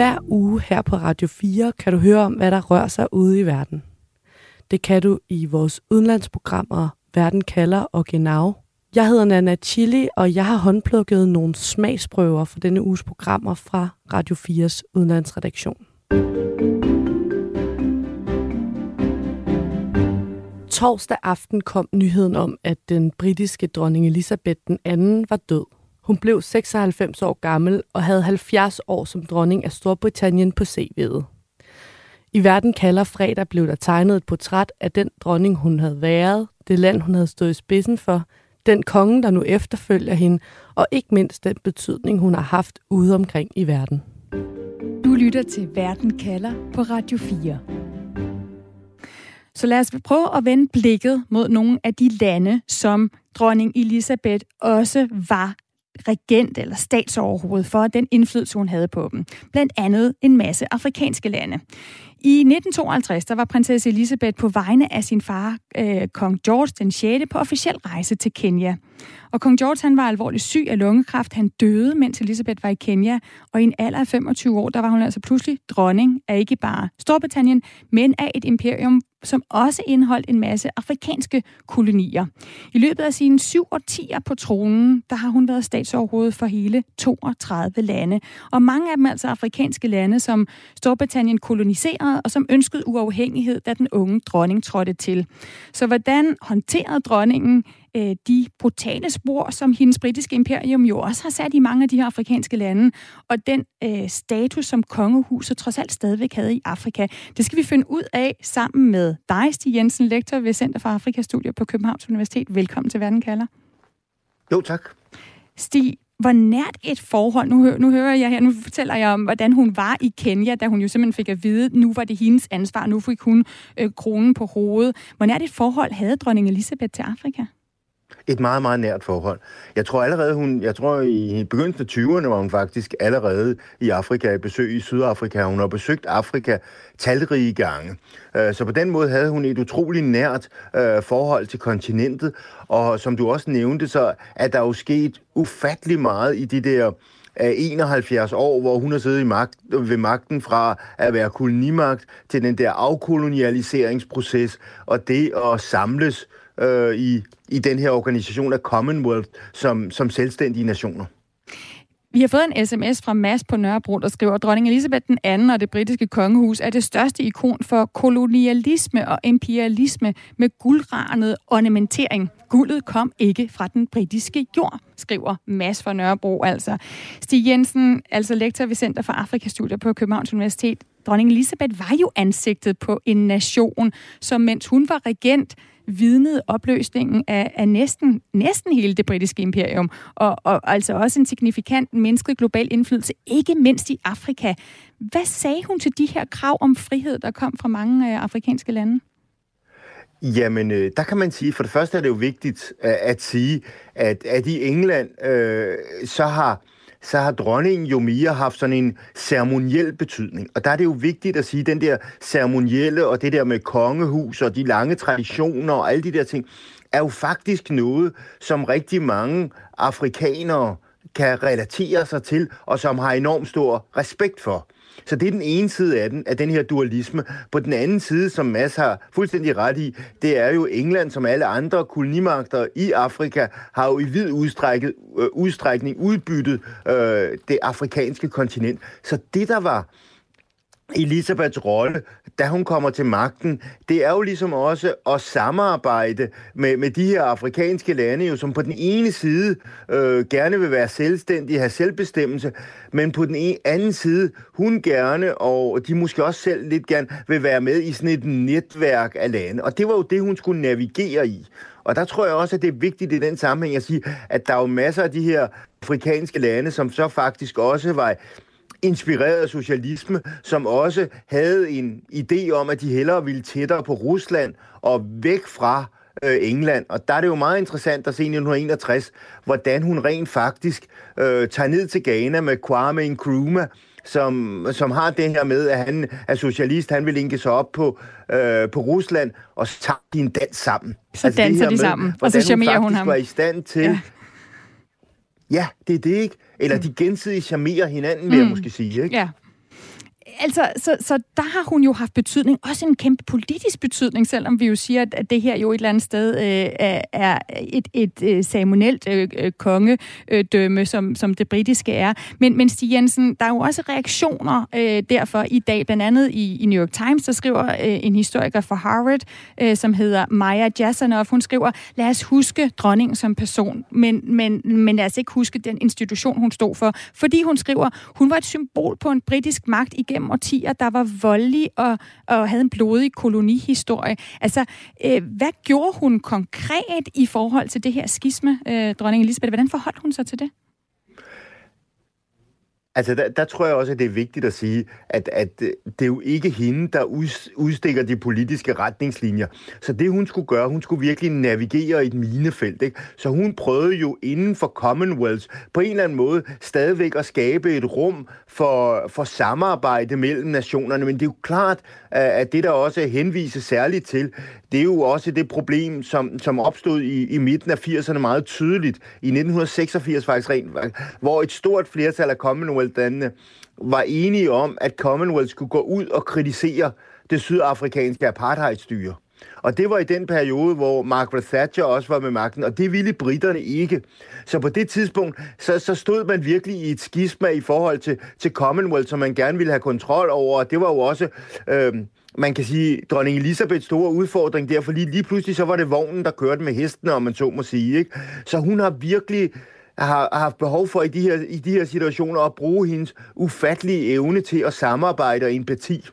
Hver uge her på Radio 4 kan du høre om, hvad der rører sig ude i verden. Det kan du i vores udenlandsprogrammer Verden kalder og Genau. Jeg hedder Nana Chili, og jeg har håndplukket nogle smagsprøver for denne uges programmer fra Radio 4's udenlandsredaktion. Torsdag aften kom nyheden om, at den britiske dronning Elisabeth II var død. Hun blev 96 år gammel og havde 70 år som dronning af Storbritannien på CV'et. I Verden kalder fredag blev der tegnet et portræt af den dronning, hun havde været, det land, hun havde stået i spidsen for, den konge, der nu efterfølger hende, og ikke mindst den betydning, hun har haft ude omkring i verden. Du lytter til Verden kalder på Radio 4. Så lad os prøve at vende blikket mod nogle af de lande, som dronning Elisabeth også var regent eller statsoverhoved for den indflydelse, hun havde på dem. Blandt andet en masse afrikanske lande. I 1952 der var prinsesse Elisabeth på vegne af sin far, øh, kong George den 6. på officiel rejse til Kenya. Og kong George han var alvorligt syg af lungekræft. Han døde, mens Elisabeth var i Kenya. Og i en alder af 25 år, der var hun altså pludselig dronning af ikke bare Storbritannien, men af et imperium, som også indeholdt en masse afrikanske kolonier. I løbet af sine syv årtier på tronen, der har hun været statsoverhoved for hele 32 lande. Og mange af dem altså afrikanske lande, som Storbritannien koloniserede, og som ønskede uafhængighed, da den unge dronning trådte til. Så hvordan håndterede dronningen øh, de brutale spor, som hendes britiske imperium jo også har sat i mange af de her afrikanske lande, og den øh, status, som kongehuset trods alt stadigvæk havde i Afrika. Det skal vi finde ud af sammen med dig, Stig Jensen, lektor ved Center for Afrikastudier på Københavns Universitet. Velkommen til Verden kalder. Jo, tak. Stig, hvor nært et forhold, nu, nu hører jeg her, nu fortæller jeg om, hvordan hun var i Kenya, da hun jo simpelthen fik at vide, nu var det hendes ansvar, nu fik hun øh, kronen på hovedet. Hvor nært et forhold havde dronning Elisabeth til Afrika? Et meget, meget nært forhold. Jeg tror allerede, hun, jeg tror i begyndelsen af 20'erne var hun faktisk allerede i Afrika, i besøg i Sydafrika. Hun har besøgt Afrika talrige gange. Øh, så på den måde havde hun et utroligt nært øh, forhold til kontinentet. Og som du også nævnte, så er der jo sket ufattelig meget i de der øh, 71 år, hvor hun har siddet i magt, ved magten fra at være kolonimagt til den der afkolonialiseringsproces, og det at samles øh, Øh, i, i den her organisation af Commonwealth som, som selvstændige nationer. Vi har fået en sms fra Mads på Nørrebro, der skriver, at dronning Elisabeth den anden og det britiske kongehus er det største ikon for kolonialisme og imperialisme med guldranet ornamentering. Guldet kom ikke fra den britiske jord, skriver Mads fra Nørrebro altså. Stig Jensen, altså lektor ved Center for Afrikastudier på Københavns Universitet. Dronning Elisabeth var jo ansigtet på en nation, som mens hun var regent, vidnede opløsningen af, af næsten, næsten hele det britiske imperium, og, og altså også en signifikant menneskelig global indflydelse, ikke mindst i Afrika. Hvad sagde hun til de her krav om frihed, der kom fra mange øh, afrikanske lande? Jamen, øh, der kan man sige, for det første er det jo vigtigt at, at sige, at, at i England, øh, så har så har dronningen jo mere haft sådan en ceremoniel betydning. Og der er det jo vigtigt at sige, at den der ceremonielle og det der med kongehus og de lange traditioner og alle de der ting, er jo faktisk noget, som rigtig mange afrikanere kan relatere sig til, og som har enormt stor respekt for. Så det er den ene side af den, af den her dualisme. På den anden side, som Mads har fuldstændig ret i, det er jo England, som alle andre kolonimagter i Afrika, har jo i vid udstrækket, øh, udstrækning udbyttet øh, det afrikanske kontinent. Så det, der var Elisabeths rolle, da hun kommer til magten, det er jo ligesom også at samarbejde med, med de her afrikanske lande, jo, som på den ene side øh, gerne vil være selvstændige, have selvbestemmelse, men på den ene, anden side, hun gerne, og de måske også selv lidt gerne, vil være med i sådan et netværk af lande. Og det var jo det, hun skulle navigere i. Og der tror jeg også, at det er vigtigt i den sammenhæng at sige, at der er jo masser af de her afrikanske lande, som så faktisk også var inspireret af socialisme, som også havde en idé om, at de hellere ville tættere på Rusland og væk fra øh, England. Og der er det jo meget interessant at se i 1961, hvordan hun rent faktisk øh, tager ned til Ghana med Kwame Nkrumah, som, som har det her med, at han er socialist, han vil linke sig op på, øh, på Rusland, og så tager de en dans sammen. Så altså danser de med, sammen, og så charmerer hun, hun ham. var i stand til... Ja. ja, det er det, ikke? Eller mm. de gensidigt charmerer hinanden, vil mm. jeg måske sige. Ikke? Ja altså, så, så der har hun jo haft betydning, også en kæmpe politisk betydning, selvom vi jo siger, at det her jo et eller andet sted øh, er et, et, øh, ceremonielt øh, øh, kongedømme, som, som det britiske er. Men, men Stig Jensen, der er jo også reaktioner øh, derfor i dag, blandt andet i, i New York Times, der skriver øh, en historiker fra Harvard, øh, som hedder Maya Jasanoff, hun skriver, lad os huske dronningen som person, men, men, men lad os ikke huske den institution, hun stod for. Fordi hun skriver, hun var et symbol på en britisk magt igennem årtier, der var voldelig og, og havde en blodig kolonihistorie. Altså, øh, hvad gjorde hun konkret i forhold til det her skisme, øh, dronning Elisabeth? Hvordan forholdt hun sig til det? Altså, der, der tror jeg også, at det er vigtigt at sige, at, at øh, det er jo ikke hende, der udstikker de politiske retningslinjer. Så det, hun skulle gøre, hun skulle virkelig navigere i et minefelt. Ikke? Så hun prøvede jo inden for Commonwealth på en eller anden måde stadigvæk at skabe et rum for, for samarbejde mellem nationerne. Men det er jo klart, at det der også henviser særligt til, det er jo også det problem, som, som opstod i, i midten af 80'erne meget tydeligt, i 1986 faktisk rent, hvor et stort flertal af Commonwealth-landene var enige om, at Commonwealth skulle gå ud og kritisere det sydafrikanske apartheidstyre. Og det var i den periode, hvor Margaret Thatcher også var med magten, og det ville britterne ikke. Så på det tidspunkt, så, så stod man virkelig i et skisma i forhold til, til Commonwealth, som man gerne ville have kontrol over, og det var jo også... Øh, man kan sige, dronning Elisabeths store udfordring der, for lige, pludselig så var det vognen, der kørte med hestene, om man så må sige. Ikke? Så hun har virkelig har, har haft behov for i de, her, i de her situationer at bruge hendes ufattelige evne til at samarbejde og empati.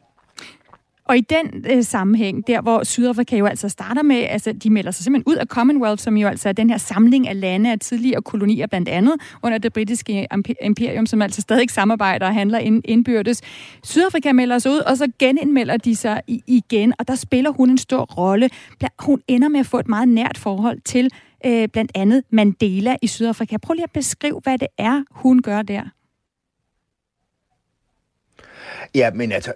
Og i den øh, sammenhæng, der hvor Sydafrika jo altså starter med, altså de melder sig simpelthen ud af Commonwealth, som jo altså er den her samling af lande af tidligere kolonier blandt andet under det britiske imperium, som altså stadig samarbejder og handler ind, indbyrdes. Sydafrika melder sig ud, og så genindmelder de sig i, igen, og der spiller hun en stor rolle. Hun ender med at få et meget nært forhold til øh, blandt andet Mandela i Sydafrika. Prøv lige at beskrive, hvad det er, hun gør der. Ja, men altså,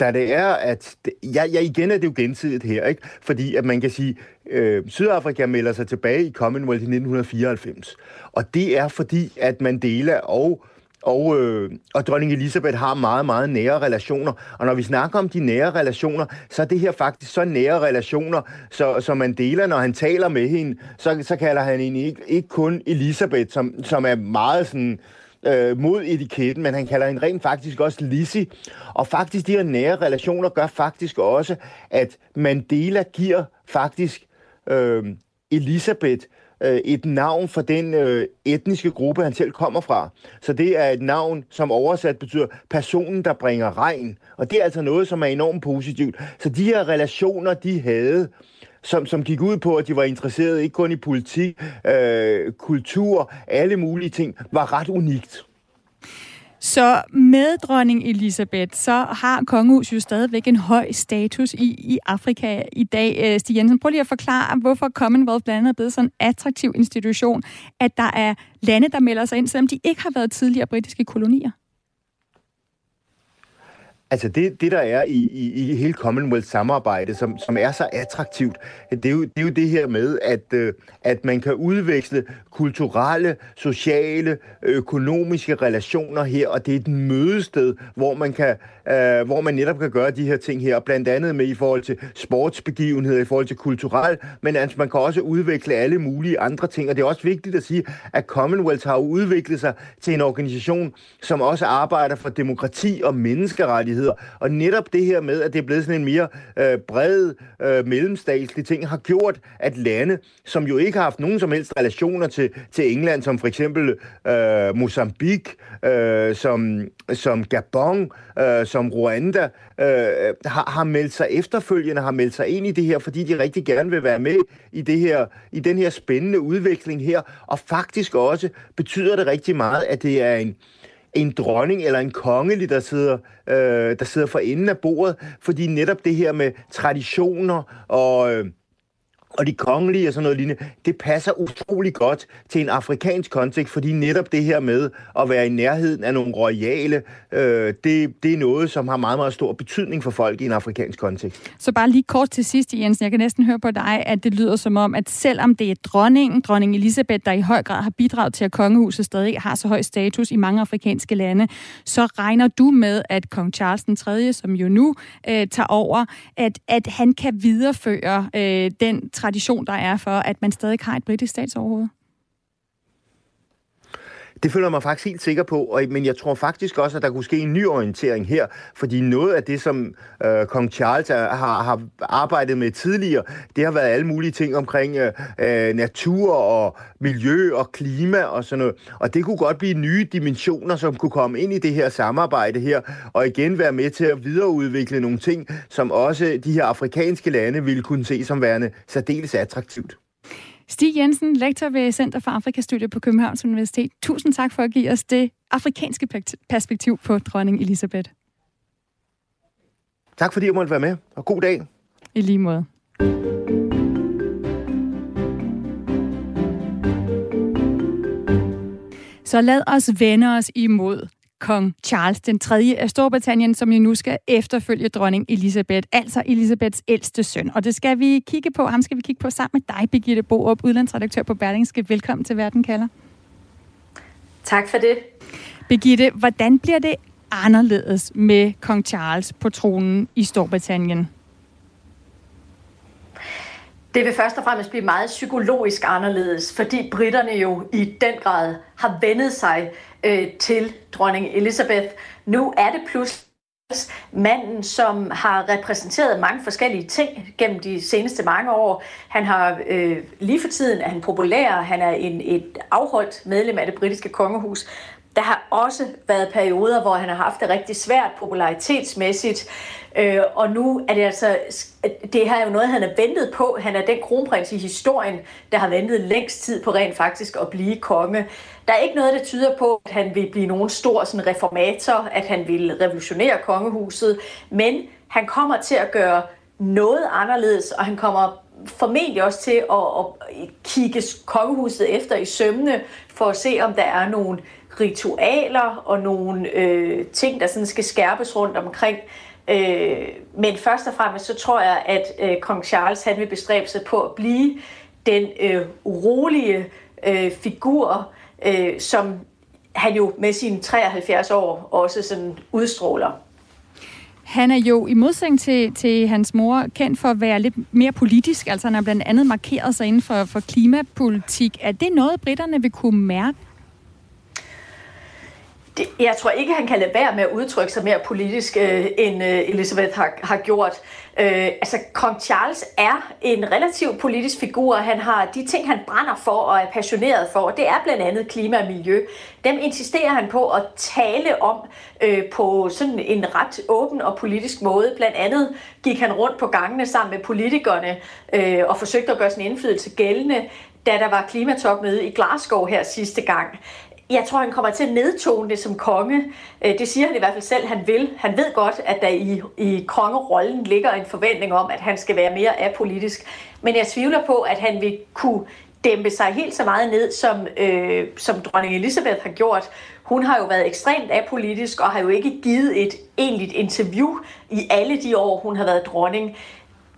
da det er, at... Det, ja, ja, igen er det jo gensidigt her, ikke? Fordi at man kan sige, øh, Sydafrika melder sig tilbage i Commonwealth i 1994. Og det er fordi, at Mandela og og, øh, og dronning Elisabeth har meget, meget nære relationer. Og når vi snakker om de nære relationer, så er det her faktisk så nære relationer, så, så Mandela, når han taler med hende, så, så kalder han hende ikke, ikke kun Elisabeth, som, som er meget sådan øh, Øh, mod etiketten, men han kalder hende rent faktisk også Lizzie. Og faktisk de her nære relationer gør faktisk også, at Mandela giver faktisk øh, Elisabeth øh, et navn for den øh, etniske gruppe, han selv kommer fra. Så det er et navn, som oversat betyder personen, der bringer regn. Og det er altså noget, som er enormt positivt. Så de her relationer, de havde, som, som gik ud på, at de var interesserede ikke kun i politik, øh, kultur, alle mulige ting, var ret unikt. Så med dronning Elisabeth, så har kongehus jo stadigvæk en høj status i, i Afrika i dag. Øh, Stig Jensen, prøv lige at forklare, hvorfor Commonwealth blandt andet er blevet sådan en attraktiv institution, at der er lande, der melder sig ind, selvom de ikke har været tidligere britiske kolonier. Altså det, det der er i, i, i hele Commonwealth-samarbejdet, som, som er så attraktivt, det er jo det, er jo det her med, at, øh, at man kan udveksle kulturelle, sociale, økonomiske relationer her, og det er et mødested, hvor man, kan, øh, hvor man netop kan gøre de her ting her, blandt andet med i forhold til sportsbegivenheder, i forhold til kulturel, men altså man kan også udvikle alle mulige andre ting, og det er også vigtigt at sige, at Commonwealth har udviklet sig til en organisation, som også arbejder for demokrati og menneskerettigheder. Og netop det her med, at det er blevet sådan en mere øh, bred øh, mellemstatslig ting, har gjort, at lande, som jo ikke har haft nogen som helst relationer til, til England, som for eksempel øh, Mozambique, øh, som, som Gabon, øh, som Rwanda, øh, har, har meldt sig efterfølgende, har meldt sig ind i det her, fordi de rigtig gerne vil være med i, det her, i den her spændende udvikling her. Og faktisk også betyder det rigtig meget, at det er en, en dronning eller en kongelig, der sidder, øh, der sidder for enden af bordet, fordi netop det her med traditioner og, øh, og de kongelige og sådan noget lignende, det passer utrolig godt til en afrikansk kontekst, fordi netop det her med at være i nærheden af nogle royale, øh, det, det er noget, som har meget, meget stor betydning for folk i en afrikansk kontekst. Så bare lige kort til sidst, Jensen, jeg kan næsten høre på dig, at det lyder som om, at selvom det er dronningen, dronning Elisabeth, der i høj grad har bidraget til, at kongehuset stadig har så høj status i mange afrikanske lande, så regner du med, at kong Charles den 3., som jo nu øh, tager over, at, at han kan videreføre øh, den tradition, der er for, at man stadig har et britisk statsoverhoved? Det føler jeg mig faktisk helt sikker på, og, men jeg tror faktisk også, at der kunne ske en ny orientering her, fordi noget af det, som øh, kong Charles er, har, har arbejdet med tidligere, det har været alle mulige ting omkring øh, øh, natur og miljø og klima og sådan noget. Og det kunne godt blive nye dimensioner, som kunne komme ind i det her samarbejde her, og igen være med til at videreudvikle nogle ting, som også de her afrikanske lande ville kunne se som værende særdeles attraktivt. Stig Jensen, lektor ved Center for Afrikastudier på Københavns Universitet. Tusind tak for at give os det afrikanske perspektiv på dronning Elisabeth. Tak fordi jeg måtte være med, og god dag. I lige måde. Så lad os vende os imod kong Charles den 3. af Storbritannien, som jo nu skal efterfølge dronning Elisabeth, altså Elisabeths ældste søn. Og det skal vi kigge på. Ham skal vi kigge på sammen med dig, Birgitte Borup, udlandsredaktør på Berlingske. Velkommen til Verden kalder. Tak for det. Birgitte, hvordan bliver det anderledes med kong Charles på tronen i Storbritannien? Det vil først og fremmest blive meget psykologisk anderledes, fordi britterne jo i den grad har vendet sig øh, til dronning Elizabeth. Nu er det pludselig manden, som har repræsenteret mange forskellige ting gennem de seneste mange år. Han har øh, lige for tiden er han populær, han er en, et afholdt medlem af det britiske kongehus. Der har også været perioder, hvor han har haft det rigtig svært popularitetsmæssigt. Øh, og nu er det altså, det her er jo noget, han har ventet på. Han er den kronprins i historien, der har ventet længst tid på rent faktisk at blive konge. Der er ikke noget, der tyder på, at han vil blive nogen stor sådan, reformator, at han vil revolutionere kongehuset, men han kommer til at gøre noget anderledes, og han kommer formentlig også til at, at kigge kongehuset efter i sømne, for at se, om der er nogle ritualer og nogle øh, ting, der sådan skal skærpes rundt omkring. Øh, men først og fremmest så tror jeg, at øh, kong Charles han vil bestræbe sig på at blive den øh, rolige øh, figur, øh, som han jo med sine 73 år også sådan udstråler. Han er jo i modsætning til, til hans mor kendt for at være lidt mere politisk, altså han har blandt andet markeret sig inden for, for klimapolitik. Er det noget, britterne vil kunne mærke det, jeg tror ikke, han kan lade være med at udtrykke sig mere politisk, øh, end øh, Elizabeth har, har gjort. Øh, altså, kong Charles er en relativt politisk figur. Han har de ting, han brænder for og er passioneret for, det er blandt andet klima og miljø. Dem insisterer han på at tale om øh, på sådan en ret åben og politisk måde. Blandt andet gik han rundt på gangene sammen med politikerne øh, og forsøgte at gøre sin indflydelse gældende da der var klimatopmøde i Glasgow her sidste gang. Jeg tror, han kommer til at nedtone det som konge. Øh, det siger han i hvert fald selv, han vil. Han ved godt, at der i, i kongerollen ligger en forventning om, at han skal være mere apolitisk. Men jeg tvivler på, at han vil kunne dæmpe sig helt så meget ned, som, øh, som dronning Elisabeth har gjort. Hun har jo været ekstremt apolitisk og har jo ikke givet et egentligt interview i alle de år, hun har været dronning.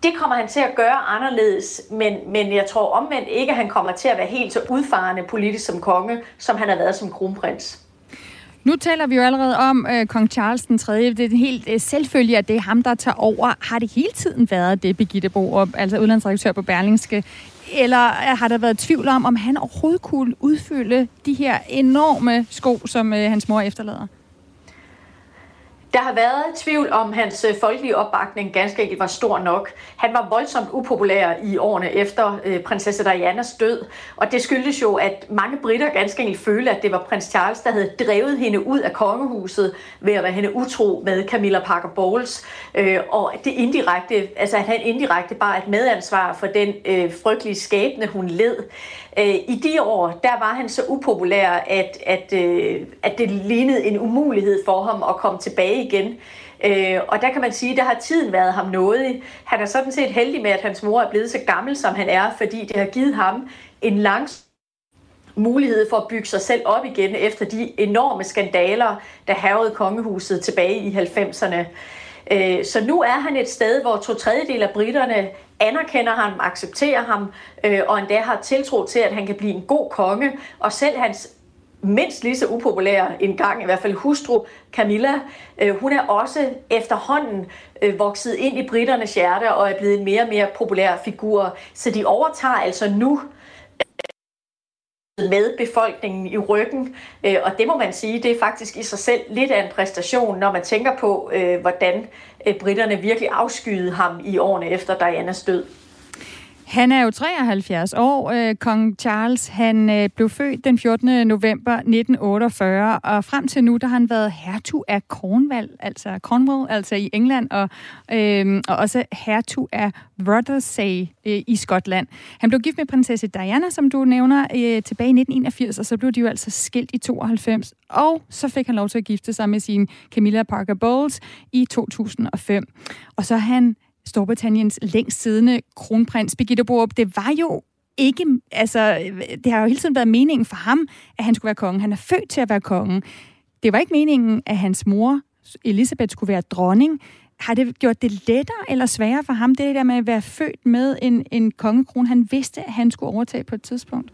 Det kommer han til at gøre anderledes, men, men jeg tror omvendt ikke, at han kommer til at være helt så udfarende politisk som konge, som han har været som kronprins. Nu taler vi jo allerede om øh, kong Charles den 3. Det er helt øh, selvfølgelig, at det er ham, der tager over. Har det hele tiden været det, Birgitte Borup, altså udlandsredaktør på Berlingske? Eller øh, har der været tvivl om, om han overhovedet kunne udfylde de her enorme sko, som øh, hans mor efterlader? Der har været tvivl om hans øh, folkelige opbakning ganske enkelt var stor nok. Han var voldsomt upopulær i årene efter øh, prinsesse Dianas død, og det skyldes jo, at mange britter ganske enkelt følte, at det var prins Charles, der havde drevet hende ud af kongehuset ved at være hende utro med Camilla Parker Bowles, øh, og det indirekte, altså at han indirekte bare et medansvar for den øh, frygtelige skæbne, hun led. Øh, I de år, der var han så upopulær, at, at, øh, at det lignede en umulighed for ham at komme tilbage igen. Øh, og der kan man sige, at der har tiden været ham noget. Han er sådan set heldig med, at hans mor er blevet så gammel, som han er, fordi det har givet ham en lang mulighed for at bygge sig selv op igen efter de enorme skandaler, der havede kongehuset tilbage i 90'erne. Øh, så nu er han et sted, hvor to tredjedel af britterne anerkender ham, accepterer ham, øh, og endda har tiltro til, at han kan blive en god konge. Og selv hans mindst lige så upopulære en gang, i hvert fald hustru Camilla, øh, hun er også efterhånden øh, vokset ind i britternes hjerte og er blevet en mere og mere populær figur. Så de overtager altså nu med befolkningen i ryggen. Øh, og det må man sige, det er faktisk i sig selv lidt af en præstation, når man tænker på, øh, hvordan øh, britterne virkelig afskyede ham i årene efter Dianas død. Han er jo 73 år, øh, kong Charles. Han øh, blev født den 14. november 1948, og frem til nu der har han været hertug af Cornwall, altså Cornwall, altså i England, og, øh, og også hertug af Rothersay øh, i Skotland. Han blev gift med prinsesse Diana, som du nævner, øh, tilbage i 1981, og så blev de jo altså skilt i 92, og så fik han lov til at gifte sig med sin Camilla Parker Bowles i 2005. Og så han Storbritanniens længst siddende kronprins Birgitte Borup. Det var jo ikke, altså, det har jo hele tiden været meningen for ham, at han skulle være konge. Han er født til at være konge. Det var ikke meningen, at hans mor, Elisabeth, skulle være dronning. Har det gjort det lettere eller sværere for ham, det der med at være født med en, en kongekrone? Han vidste, at han skulle overtage på et tidspunkt.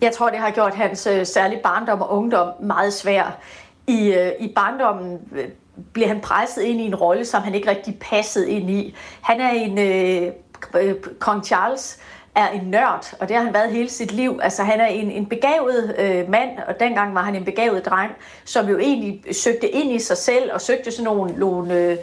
Jeg tror, det har gjort hans øh, særlige barndom og ungdom meget svær. I, øh, i barndommen øh, bliver han presset ind i en rolle, som han ikke rigtig passede ind i. Han er en øh, øh kong Charles er en nørd, og det har han været hele sit liv. Altså han er en, en begavet øh, mand, og dengang var han en begavet dreng, som jo egentlig søgte ind i sig selv og søgte sådan nogle, nogle øh,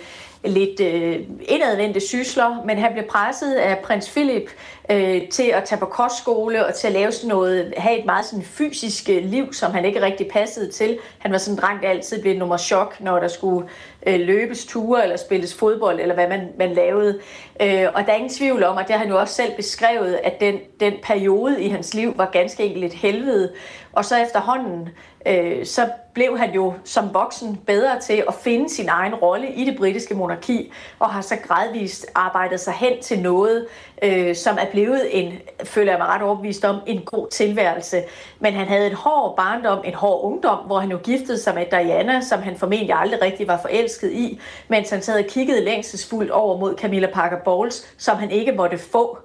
lidt øh, indadvendte sysler, men han blev presset af prins Philip øh, til at tage på kostskole og til at lave sådan noget, have et meget sådan fysisk øh, liv, som han ikke rigtig passede til. Han var sådan en dreng, der altid blev nummer chok, når der skulle øh, løbes ture eller spilles fodbold, eller hvad man, man lavede. Øh, og der er ingen tvivl om, at det har han jo også selv beskrevet, at den, den periode i hans liv var ganske enkelt et helvede. Og så efterhånden, øh, så blev han jo som voksen bedre til at finde sin egen rolle i det britiske monarki, og har så gradvist arbejdet sig hen til noget, øh, som er blevet en, føler jeg mig ret overbevist om, en god tilværelse. Men han havde en hård barndom, en hård ungdom, hvor han jo giftede sig med Diana, som han formentlig aldrig rigtig var forelsket i, mens han sad og kiggede længselsfuldt over mod Camilla Parker Bowles, som han ikke måtte få.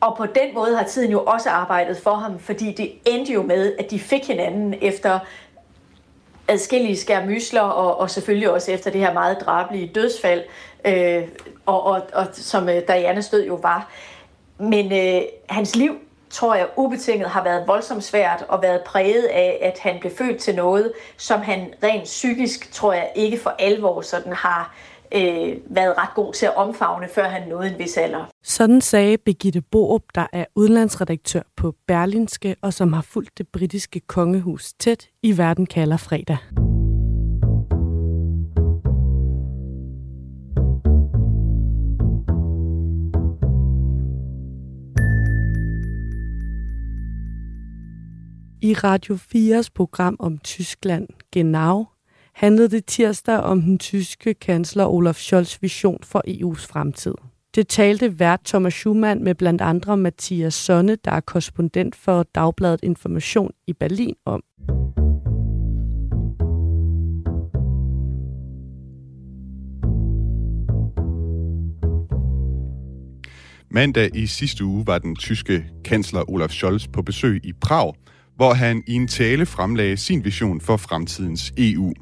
Og på den måde har tiden jo også arbejdet for ham, fordi det endte jo med, at de fik hinanden efter adskillige skærmysler, og, og selvfølgelig også efter det her meget drabelige dødsfald, øh, og, og, og som øh, Dianas død jo var. Men øh, hans liv, tror jeg, ubetinget har været voldsomt svært og været præget af, at han blev født til noget, som han rent psykisk, tror jeg, ikke for alvor sådan har øh, Øh, været ret god til at omfavne, før han nåede en vis alder. Sådan sagde Birgitte Borup, der er udenlandsredaktør på Berlinske, og som har fulgt det britiske kongehus tæt i Verden kalder fredag. I Radio 4's program om Tyskland, Genau, handlede det tirsdag om den tyske kansler Olaf Scholz vision for EU's fremtid. Det talte vært Thomas Schumann med blandt andre Mathias Sonne, der er korrespondent for Dagbladet Information i Berlin om. Mandag i sidste uge var den tyske kansler Olaf Scholz på besøg i Prag, hvor han i en tale fremlagde sin vision for fremtidens EU.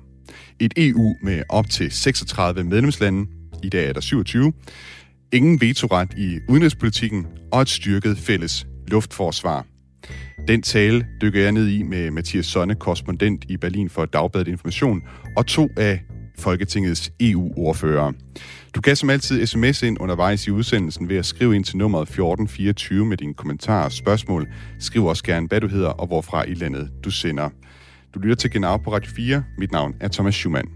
Et EU med op til 36 medlemslande, i dag er der 27, ingen vetoret i udenrigspolitikken og et styrket fælles luftforsvar. Den tale dykker jeg ned i med Mathias Sonne, korrespondent i Berlin for Dagbladet Information, og to af Folketingets EU-ordfører. Du kan som altid sms ind undervejs i udsendelsen ved at skrive ind til nummeret 1424 med dine kommentarer og spørgsmål. Skriv også gerne, hvad du hedder og hvorfra i landet du sender. Du lytter til Genau på Radio 4. Mit navn er Thomas Schumann.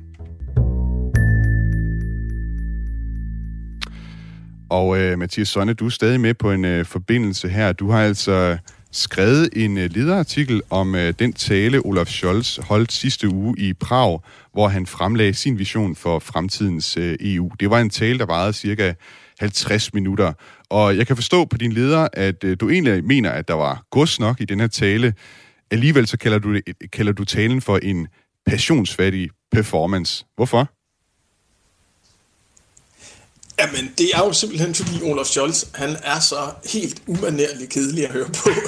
Og øh, Mathias Sonne, du er stadig med på en øh, forbindelse her. Du har altså skrevet en øh, lederartikel om øh, den tale, Olaf Scholz holdt sidste uge i Prag, hvor han fremlagde sin vision for fremtidens øh, EU. Det var en tale, der varede cirka 50 minutter. Og jeg kan forstå på din leder, at øh, du egentlig mener, at der var gods nok i den her tale. Alligevel så kalder du, det, kalder du talen for en passionsfattig performance. Hvorfor? Jamen, det er jo simpelthen, fordi Olaf Scholz, han er så helt umanerlig kedelig at høre på.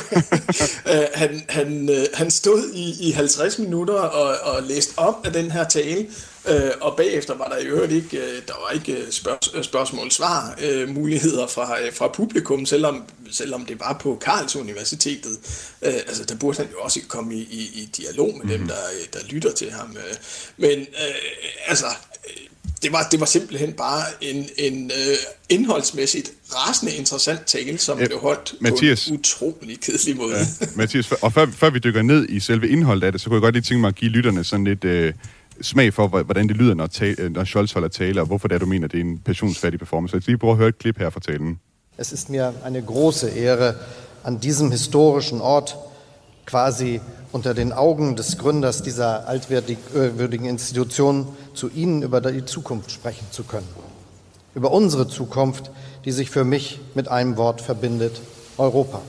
Øh, han, han, øh, han stod i, i 50 minutter og, og læste op af den her tale, øh, og bagefter var der i øvrigt ikke, der var ikke spørg, spørgsmål-svar muligheder fra, fra publikum, selvom, selvom det var på Karls Universitetet. altså, der burde han jo også komme i, i, i dialog med mm-hmm. dem, mhm. der, der lytter til ham. Men altså, det var, det var simpelthen bare en, en uh, indholdsmæssigt rasende interessant tale, som ja, blev holdt Mathias, på en utrolig kedelig måde. Ja, Mathias, og før, før vi dykker ned i selve indholdet af det, så kunne jeg godt lige tænke mig at give lytterne sådan lidt uh, smag for, hvordan det lyder, når, ta- når Scholz holder tale, og hvorfor det er, du mener, det er en passionsfattig performance. Så jeg lige prøve at høre et klip her fra talen. Es ist mir eine große Ehre, an diesem historischen Ort quasi unter den Augen des Gründers dieser altwürdigen Institution zu Ihnen über die Zukunft sprechen zu können. Über unsere Zukunft, die sich für mich mit einem Wort verbindet, Europa.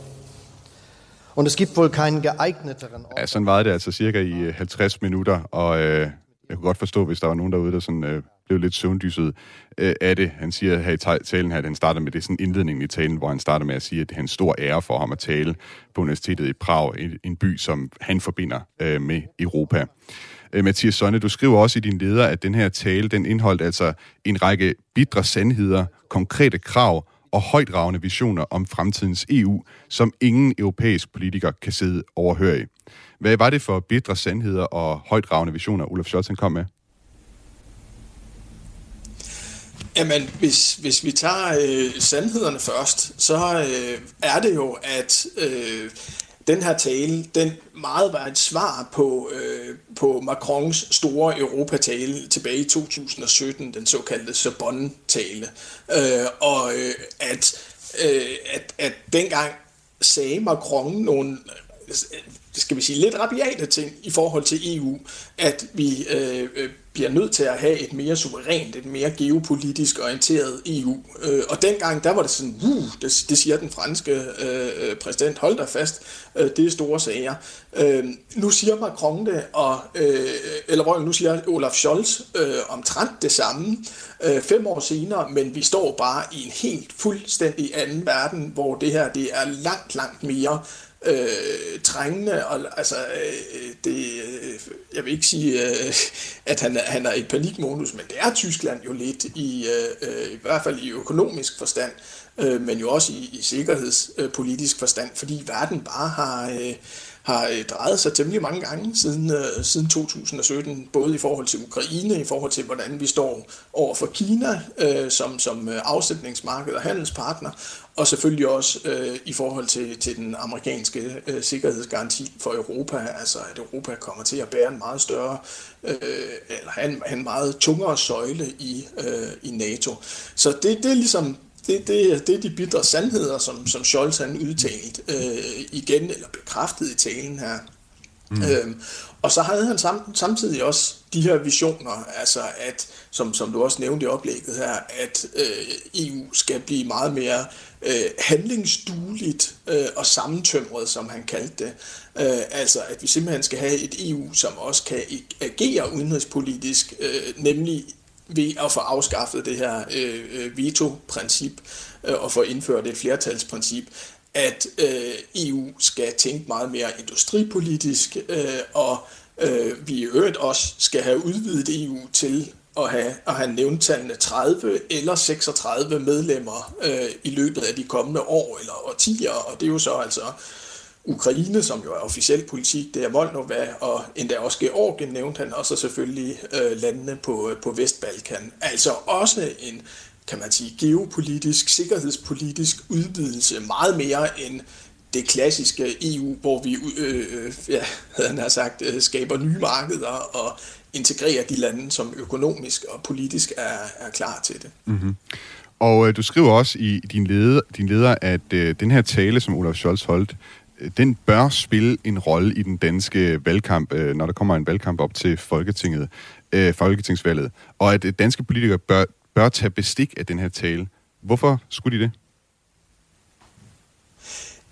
Und es gibt wohl keinen geeigneteren Ort. Ja, sådan var det altså cirka i 50 minutter, og øh, jeg kunne godt forstå, hvis der var nogen derude, der sådan, øh, blev lidt søvndyset øh, af det. Han siger her i talen her, at han starter med det sådan indledningen i talen, hvor han starter med at sige, at det er en stor ære for ham at tale på universitetet i Prag, en, en by, som han forbinder øh, med Europa. Øh, Mathias Sonne, du skriver også i din leder, at den her tale, den indeholdt altså en række bitre sandheder, konkrete krav og højdragende visioner om fremtidens EU, som ingen europæisk politiker kan sidde overhøre i. Hvad var det for bidre sandheder og højdragende visioner, Olaf Scholz kom med? Jamen, hvis, hvis vi tager øh, sandhederne først, så øh, er det jo, at øh, den her tale, den meget var et svar på, øh, på Macrons store Europatale tilbage i 2017, den såkaldte Sorbonne-tale. Øh, og øh, at, øh, at, at dengang sagde Macron nogle skal vi sige, lidt rabiate ting i forhold til EU, at vi øh, øh, bliver nødt til at have et mere suverænt, et mere geopolitisk orienteret EU. Øh, og dengang, der var det sådan, uh, det, det siger den franske øh, øh præsident, hold dig fast, øh, det er store sager. Øh, nu siger Macron det, og, øh, eller nu siger Olaf Scholz øh, omtrent det samme øh, fem år senere, men vi står bare i en helt fuldstændig anden verden, hvor det her det er langt, langt mere øh, trængende, og altså, øh, det, øh, jeg vil ikke sige, øh, at han, han er i panikmodus, men det er Tyskland jo lidt, i, øh, øh, i hvert fald i økonomisk forstand, øh, men jo også i, i sikkerhedspolitisk forstand, fordi verden bare har... Øh, har øh, drejet sig temmelig mange gange siden, øh, siden 2017, både i forhold til Ukraine, i forhold til hvordan vi står over for Kina øh, som, som øh, afsætningsmarked og handelspartner, og selvfølgelig også øh, i forhold til, til den amerikanske øh, sikkerhedsgaranti for Europa, altså at Europa kommer til at bære en meget større, øh, eller en, en meget tungere søjle i, øh, i NATO. Så det, det er ligesom det, det, det er de bitre sandheder, som, som Scholz han udtalt øh, igen, eller bekræftet i talen her. Mm. Øhm, og så havde han sam, samtidig også de her visioner, altså at, som, som du også nævnte i oplægget her, at øh, EU skal blive meget mere øh, handlingsdueligt øh, og sammentømret, som han kaldte det. Øh, altså at vi simpelthen skal have et EU, som også kan agere udenrigspolitisk, øh, nemlig ved at få afskaffet det her øh, øh, veto-princip øh, og få indført et flertalsprincip, at øh, EU skal tænke meget mere industripolitisk, øh, og øh, vi i øvrigt også skal have udvidet EU til at have, at have nævnt tallene 30 eller 36 medlemmer øh, i løbet af de kommende år eller årtier, og det er jo så altså Ukraine, som jo er officiel politik, det er Moldova, og endda også Georgien nævnte han, og så selvfølgelig øh, landene på, på Vestbalkan. Altså også en, kan man sige, geopolitisk, sikkerhedspolitisk udvidelse, meget mere end det klassiske EU, hvor vi, øh, øh ja, havde han sagt, øh, skaber nye markeder og integrerer de lande, som økonomisk og politisk er, er klar til det. Mm-hmm. Og øh, du skriver også i din leder, din leder at øh, den her tale, som Olaf Scholz holdt, øh, den bør spille en rolle i den danske valgkamp, øh, når der kommer en valgkamp op til Folketinget, øh, Folketingsvalget, og at danske politikere bør, bør tage bestik af den her tale. Hvorfor skulle de det?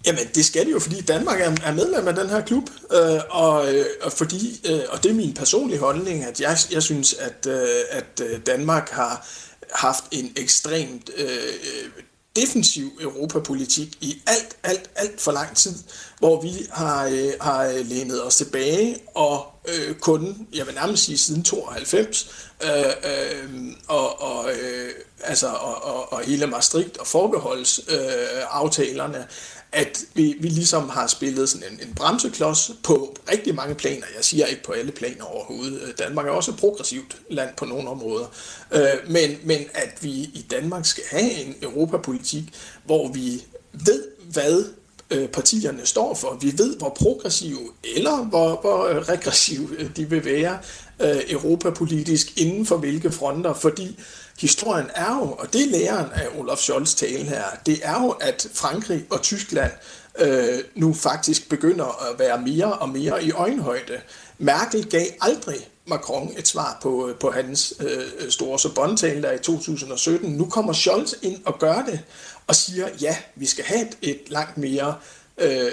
Jamen, det skal det jo, fordi Danmark er, er medlem af den her klub, øh, og, øh, og fordi, øh, og det er min personlige holdning, at jeg, jeg synes, at, øh, at øh, Danmark har haft en ekstremt øh, defensiv europapolitik i alt, alt, alt for lang tid, hvor vi har, øh, har lænet os tilbage og øh, kun, jeg vil nærmest sige siden 92, øh, øh, og, og, øh, altså, og, og, og hele Maastricht og forbeholdsaftalerne, øh, aftalerne, at vi, vi ligesom har spillet sådan en, en bremseklods på rigtig mange planer. Jeg siger ikke på alle planer overhovedet. Danmark er også et progressivt land på nogle områder. Øh, men, men at vi i Danmark skal have en europapolitik, hvor vi ved, hvad øh, partierne står for. Vi ved, hvor progressive eller hvor, hvor øh, regressive øh, de vil være øh, europapolitisk inden for hvilke fronter, fordi historien er jo, og det er læreren af Olaf Scholz tale her, det er jo, at Frankrig og Tyskland øh, nu faktisk begynder at være mere og mere i øjenhøjde. Merkel gav aldrig Macron et svar på, øh, på hans øh, store Sorbonne-tale der i 2017. Nu kommer Scholz ind og gør det, og siger, ja, vi skal have et, et langt mere øh, øh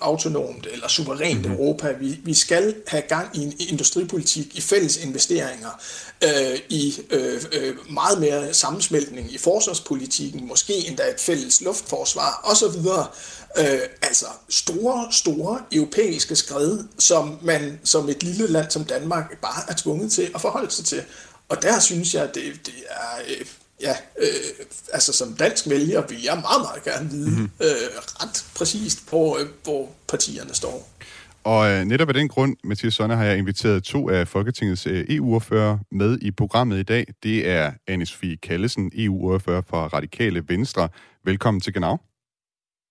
autonomt eller suverænt mm-hmm. Europa. Vi, vi skal have gang i en industripolitik, i fælles investeringer, øh, i øh, øh, meget mere sammensmeltning i forsvarspolitikken, måske endda et fælles luftforsvar osv. Øh, altså store, store europæiske skred, som man som et lille land som Danmark bare er tvunget til at forholde sig til. Og der synes jeg, det, det er... Ja, øh, altså som dansk vælger vil jeg meget, meget gerne vide mm-hmm. øh, ret præcist, hvor, øh, hvor partierne står. Og øh, netop af den grund, Mathias Sonne, har jeg inviteret to af Folketingets øh, EU-ordfører med i programmet i dag. Det er Anne Sofie Kallesen, EU-ordfører fra Radikale Venstre. Velkommen til Genau.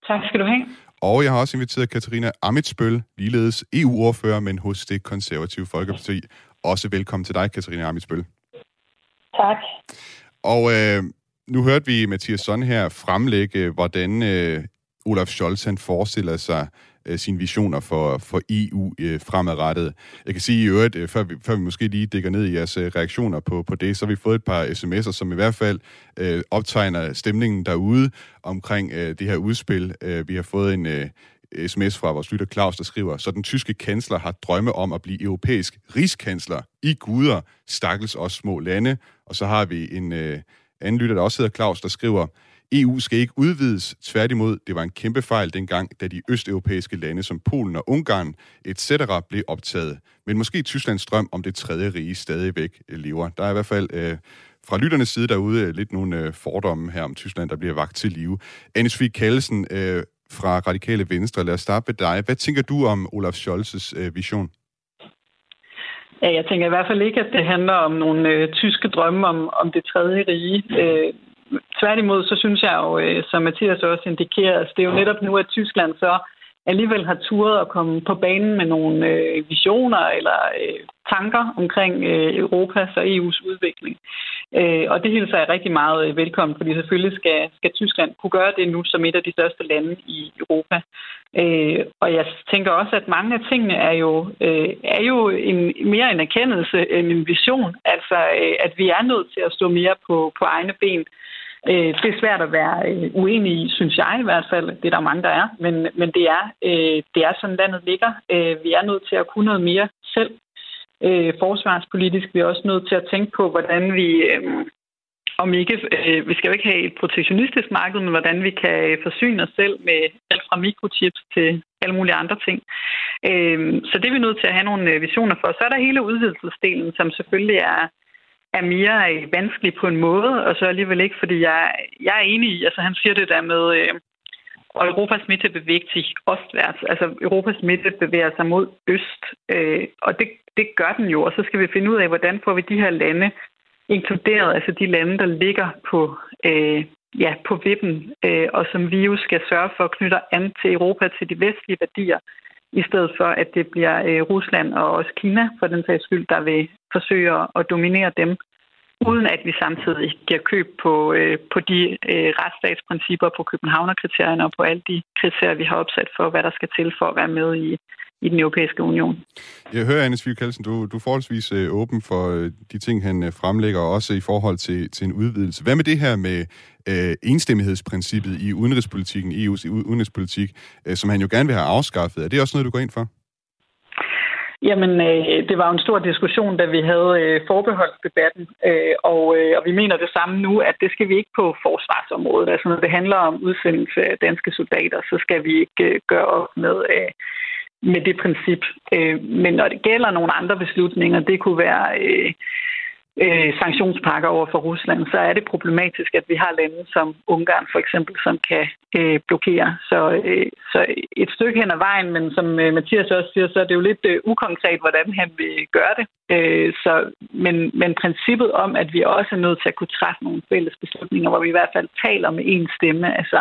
Tak skal du have. Og jeg har også inviteret Katarina Amitsbøl, ligeledes EU-ordfører, men hos det konservative Folkeparti. Også velkommen til dig, Katarina Amitsbøl. Tak. Og øh, nu hørte vi Mathias Sonne her fremlægge, hvordan øh, Olaf Scholz han forestiller sig øh, sine visioner for, for EU øh, fremadrettet. Jeg kan sige i øvrigt, øh, før, vi, før vi måske lige dækker ned i jeres øh, reaktioner på, på det, så har vi fået et par sms'er, som i hvert fald øh, optegner stemningen derude omkring øh, det her udspil. Øh, vi har fået en... Øh, sms fra vores lytter Claus, der skriver, så den tyske kansler har drømme om at blive europæisk rigskansler i guder, stakkels os små lande. Og så har vi en øh, anden lytter, der også hedder Claus, der skriver, EU skal ikke udvides. Tværtimod, det var en kæmpe fejl dengang, da de østeuropæiske lande som Polen og Ungarn etc. blev optaget. Men måske Tysklands drøm om det tredje rige stadigvæk øh, lever. Der er i hvert fald øh, fra lytternes side derude øh, lidt nogle øh, fordomme her om Tyskland, der bliver vagt til live. Anne Kallesen øh, fra Radikale Venstre, lad os starte med dig. Hvad tænker du om Olaf Scholz's øh, vision? Ja, jeg tænker i hvert fald ikke, at det handler om nogle øh, tyske drømme om, om det tredje rige. Øh, tværtimod, så synes jeg jo, øh, som Mathias også indikerer, at altså, det er jo netop nu, at Tyskland så alligevel har turet at komme på banen med nogle øh, visioner eller øh, tanker omkring øh, Europas og EU's udvikling. Øh, og det hilser jeg rigtig meget øh, velkommen, fordi selvfølgelig skal, skal Tyskland kunne gøre det nu som et af de største lande i Europa. Øh, og jeg tænker også, at mange af tingene er jo, øh, er jo en, mere en erkendelse end en vision. Altså, øh, at vi er nødt til at stå mere på, på egne ben. Øh, Øh, det er svært at være øh, uenig i, synes jeg i hvert fald. Det er der mange, der er. Men, men det, er, øh, det er sådan, landet ligger. Øh, vi er nødt til at kunne noget mere selv. Øh, forsvarspolitisk vi er også nødt til at tænke på, hvordan vi... Øh, om ikke, øh, vi skal jo ikke have et protektionistisk marked, men hvordan vi kan øh, forsyne os selv med alt fra mikrochips til alle mulige andre ting. Øh, så det er vi nødt til at have nogle øh, visioner for. Så er der hele udvidelsesdelen, som selvfølgelig er, er mere vanskelig på en måde, og så alligevel ikke, fordi jeg, jeg er enig i, altså han siger det der med, øh, og Europas midte bevæger sig ostwärts, altså Europas midte bevæger sig mod øst, øh, og det, det gør den jo, og så skal vi finde ud af, hvordan får vi de her lande inkluderet, altså de lande, der ligger på, øh, ja, på vippen, øh, og som vi jo skal sørge for at knytte an til Europa, til de vestlige værdier, i stedet for at det bliver øh, Rusland og også Kina, for den sags skyld, der vil forsøge at dominere dem uden at vi samtidig giver køb på, øh, på de øh, retsstatsprincipper, på Københavnerkriterierne og på alle de kriterier, vi har opsat for, hvad der skal til for at være med i, i den europæiske union. Jeg hører, Anne Svig Kalsen, du, du er forholdsvis øh, åben for øh, de ting, han øh, fremlægger, også i forhold til, til en udvidelse. Hvad med det her med øh, enstemmighedsprincippet i udenrigspolitikken, EU's udenrigspolitik, øh, som han jo gerne vil have afskaffet? Er det også noget, du går ind for? Jamen, øh, det var jo en stor diskussion, da vi havde øh, forbeholdsdebatten, øh, og, øh, og vi mener det samme nu, at det skal vi ikke på forsvarsområdet. Altså, når det handler om udsendelse af danske soldater, så skal vi ikke øh, gøre op med, øh, med det princip. Øh, men når det gælder nogle andre beslutninger, det kunne være... Øh, øh, sanktionspakker over for Rusland, så er det problematisk, at vi har lande som Ungarn for eksempel, som kan øh, blokere. Så, øh, så et stykke hen ad vejen, men som øh, Mathias også siger, så er det jo lidt øh, ukonkret, hvordan han vil gøre det. Øh, så, men, men princippet om, at vi også er nødt til at kunne træffe nogle fælles beslutninger, hvor vi i hvert fald taler med én stemme, altså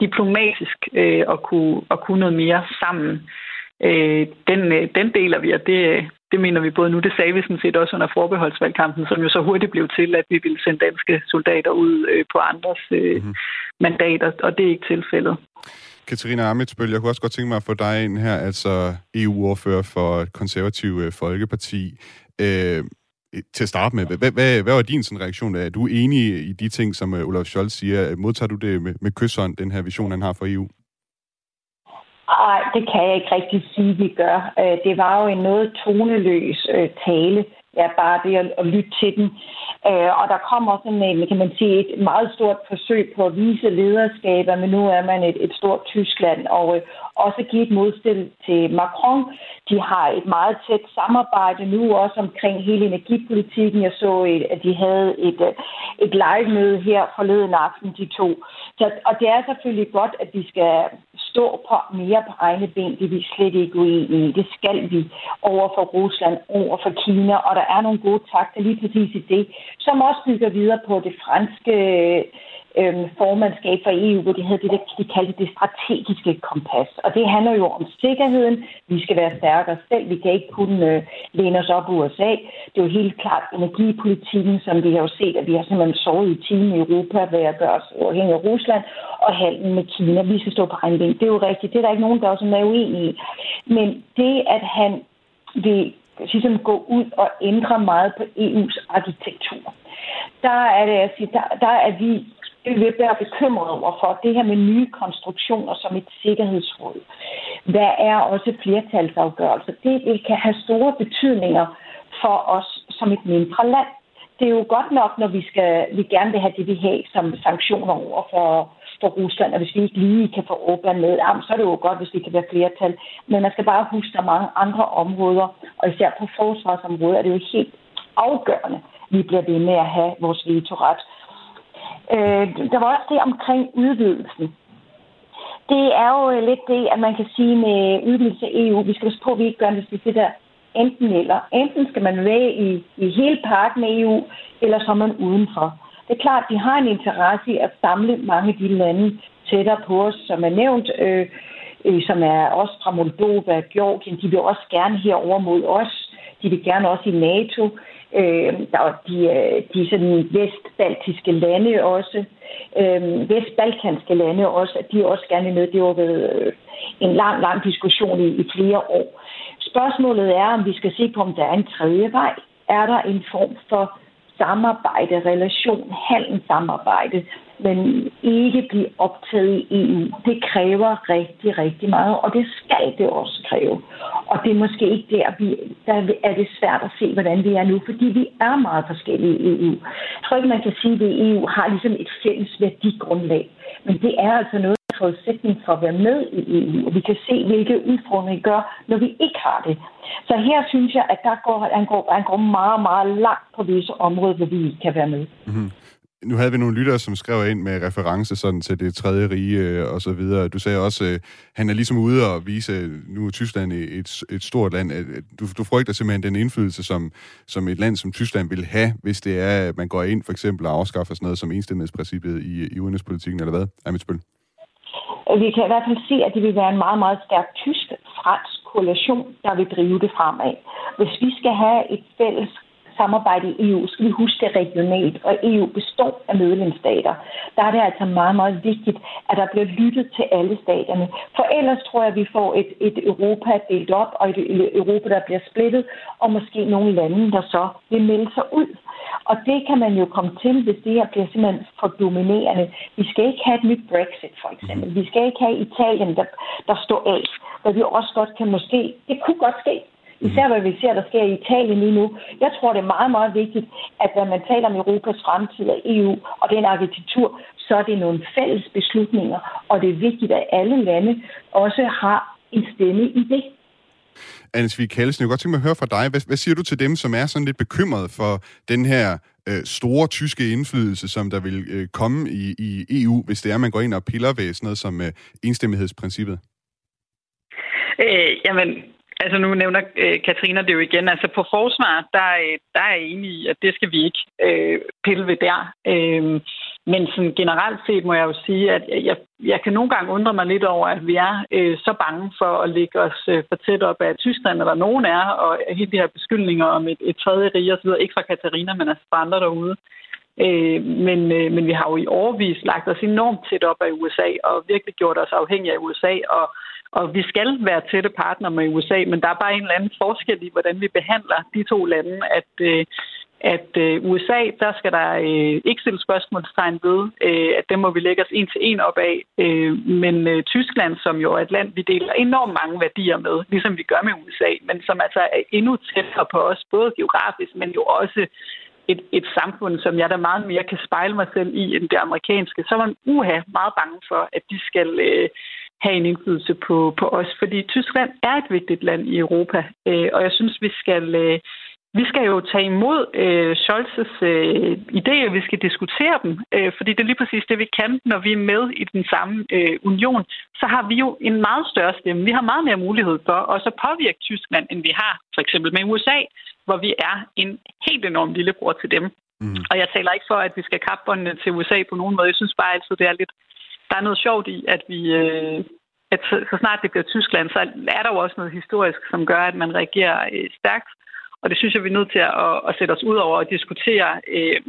diplomatisk øh, at, kunne, at kunne noget mere sammen, øh, den, øh, den deler vi, og det, det mener vi både nu, det sagde vi sådan set også under forbeholdsvalgkampen, som jo så hurtigt blev til, at vi ville sende danske soldater ud øh, på andres øh, mm-hmm. mandater, og det er ikke tilfældet. Katarina Amitsbøl, jeg kunne også godt tænke mig at få dig ind her, altså EU-ordfører for øh, folkeparti. Øh, til at starte med, hvad, hvad, hvad var din sådan reaktion? Er du enig i de ting, som øh, Olaf Scholz siger? Modtager du det med, med kysshånd, den her vision, han har for EU? Nej, det kan jeg ikke rigtig sige, vi gør. Øh, det var jo en noget toneløs øh, tale. Ja, bare det at, at lytte til den. Øh, og der kommer sådan en, kan man sige, et meget stort forsøg på at vise lederskaber, men nu er man et, et stort Tyskland, og også give et modstil til Macron. De har et meget tæt samarbejde nu også omkring hele energipolitikken. Jeg så, at de havde et, et live-møde her forleden aften, de to. Så, og det er selvfølgelig godt, at vi skal stå på mere på egne ben. Det er vi slet ikke uenige i. Det skal vi over for Rusland, over for Kina, og der er nogle gode takter lige præcis i det, som også bygger videre på det franske øh, formandskab for EU, hvor de havde det, de kaldte det strategiske kompas. Og det handler jo om sikkerheden. Vi skal være stærkere selv. Vi kan ikke kun øh, læne os op USA. Det er jo helt klart energipolitikken, som vi har jo set, at vi har simpelthen sovet i timen i Europa ved at gøre os uafhængige af Rusland og handlen med Kina. Vi skal stå på egen ben. Det er jo rigtigt. Det er der ikke nogen, der også er uenige i. Men det, at han vil ligesom gå ud og ændre meget på EU's arkitektur, der er det, jeg siger, der, der er vi det vil være bekymret over for det her med nye konstruktioner som et sikkerhedsråd. Hvad er også flertalsafgørelser? Det, det kan have store betydninger for os som et mindre land. Det er jo godt nok, når vi, skal, vi gerne vil have det, vi har som sanktioner over for, for Rusland, og hvis vi ikke lige kan få Orbán med, så er det jo godt, hvis vi kan være flertal. Men man skal bare huske, der er mange andre områder, og især på forsvarsområdet er det jo helt afgørende, at vi bliver ved med at have vores vetoret. Øh, der var også det omkring udvidelsen. Det er jo øh, lidt det, at man kan sige med udvidelse af EU, vi skal på, at vi ikke gør det, det der enten eller. Enten skal man være i, i hele parken af EU, eller så er man udenfor. Det er klart, at de har en interesse i at samle mange af de lande tættere på os, som er nævnt, øh, øh, som er også fra Moldova, Georgien. De vil også gerne herover mod os. De vil gerne også i NATO. Øh, og de, øh, de sådan vestbaltiske lande også, øh, vestbalkanske lande også, at de også gerne med. Det har været øh, en lang, lang diskussion i, i flere år. Spørgsmålet er, om vi skal se på, om der er en tredje vej. Er der en form for samarbejde, relation, handelssamarbejde, men ikke blive optaget i EU. Det kræver rigtig, rigtig meget, og det skal det også kræve. Og det er måske ikke der, vi, der er det svært at se, hvordan vi er nu, fordi vi er meget forskellige i EU. Jeg tror ikke, man kan sige, at EU har ligesom et fælles værdigrundlag, men det er altså noget forudsætning for at være med i EU, og vi kan se, hvilke udfordringer gør, når vi ikke har det. Så her synes jeg, at der går, han, går, han går meget, meget langt på visse områder, hvor vi ikke kan være med. Mm-hmm nu havde vi nogle lyttere, som skrev ind med reference sådan til det tredje rige øh, og så videre. Du sagde også, øh, han er ligesom ude og vise, nu er Tyskland et, et stort land. Øh, øh, du, du frygter simpelthen den indflydelse, som, som et land som Tyskland vil have, hvis det er, at man går ind for eksempel og afskaffer sådan noget som enstemmighedsprincippet i, i udenrigspolitikken, eller hvad? Er mit spil? Vi kan i hvert fald se, at det vil være en meget, meget stærk tysk-fransk koalition, der vil drive det fremad. Hvis vi skal have et fælles samarbejde i EU, skal vi huske det regionalt, og EU består af medlemsstater. Der er det altså meget, meget vigtigt, at der bliver lyttet til alle staterne. For ellers tror jeg, at vi får et, et Europa delt op, og et Europa, der bliver splittet, og måske nogle lande, der så vil melde sig ud. Og det kan man jo komme til, hvis det her bliver simpelthen for dominerende. Vi skal ikke have et nyt Brexit, for eksempel. Vi skal ikke have Italien, der, der står af. Hvor vi også godt kan måske... Det kunne godt ske. Især hvad vi ser, der sker i Italien lige nu. Jeg tror, det er meget, meget vigtigt, at når man taler om Europas fremtid og EU og den arkitektur, så er det nogle fælles beslutninger, og det er vigtigt, at alle lande også har en stemme i det. Anne Svig Kallesen, jeg kunne godt tænke mig at høre fra dig. Hvad, hvad siger du til dem, som er sådan lidt bekymrede for den her øh, store tyske indflydelse, som der vil øh, komme i, i EU, hvis det er, man går ind og piller ved sådan noget som øh, enstemmighedsprincippet? Øh, jamen, Altså nu nævner øh, Katrina det jo igen. Altså på forsvar, der, øh, der er jeg enig i, at det skal vi ikke øh, pille ved der. Øh, men sådan generelt set må jeg jo sige, at jeg, jeg kan nogle gange undre mig lidt over, at vi er øh, så bange for at lægge os øh, for tæt op af Tyskland, eller nogen er, og hele de her beskyldninger om et, et tredje rige osv., ikke fra Katarina, men altså fra andre derude. Øh, men, øh, men vi har jo i overvis lagt os enormt tæt op af USA, og virkelig gjort os afhængige af USA, og og vi skal være tætte partner med USA, men der er bare en eller anden forskel i, hvordan vi behandler de to lande, at, øh, at øh, USA, der skal der øh, ikke stille spørgsmålstegn ved, øh, at det må vi lægge os en til en op af. Øh, men øh, Tyskland, som jo er et land, vi deler enormt mange værdier med, ligesom vi gør med USA, men som altså er endnu tættere på os, både geografisk, men jo også et, et samfund, som jeg da meget mere kan spejle mig selv i end det amerikanske, så er man uha meget bange for, at de skal... Øh, have en indflydelse på, på os, fordi Tyskland er et vigtigt land i Europa, øh, og jeg synes, vi skal... Øh, vi skal jo tage imod øh, Scholz's øh, idéer, vi skal diskutere dem, øh, fordi det er lige præcis det, vi kan, når vi er med i den samme øh, union. Så har vi jo en meget større stemme. Vi har meget mere mulighed for også at påvirke Tyskland, end vi har for eksempel med USA, hvor vi er en helt enorm lillebror til dem. Mm. Og jeg taler ikke for, at vi skal kappe til USA på nogen måde. Jeg synes bare altid, det er lidt der er noget sjovt i, at vi... Øh, at så, så snart det bliver Tyskland, så er der jo også noget historisk, som gør, at man reagerer øh, stærkt. Og det synes jeg, vi er nødt til at, at, at sætte os ud over og diskutere øh,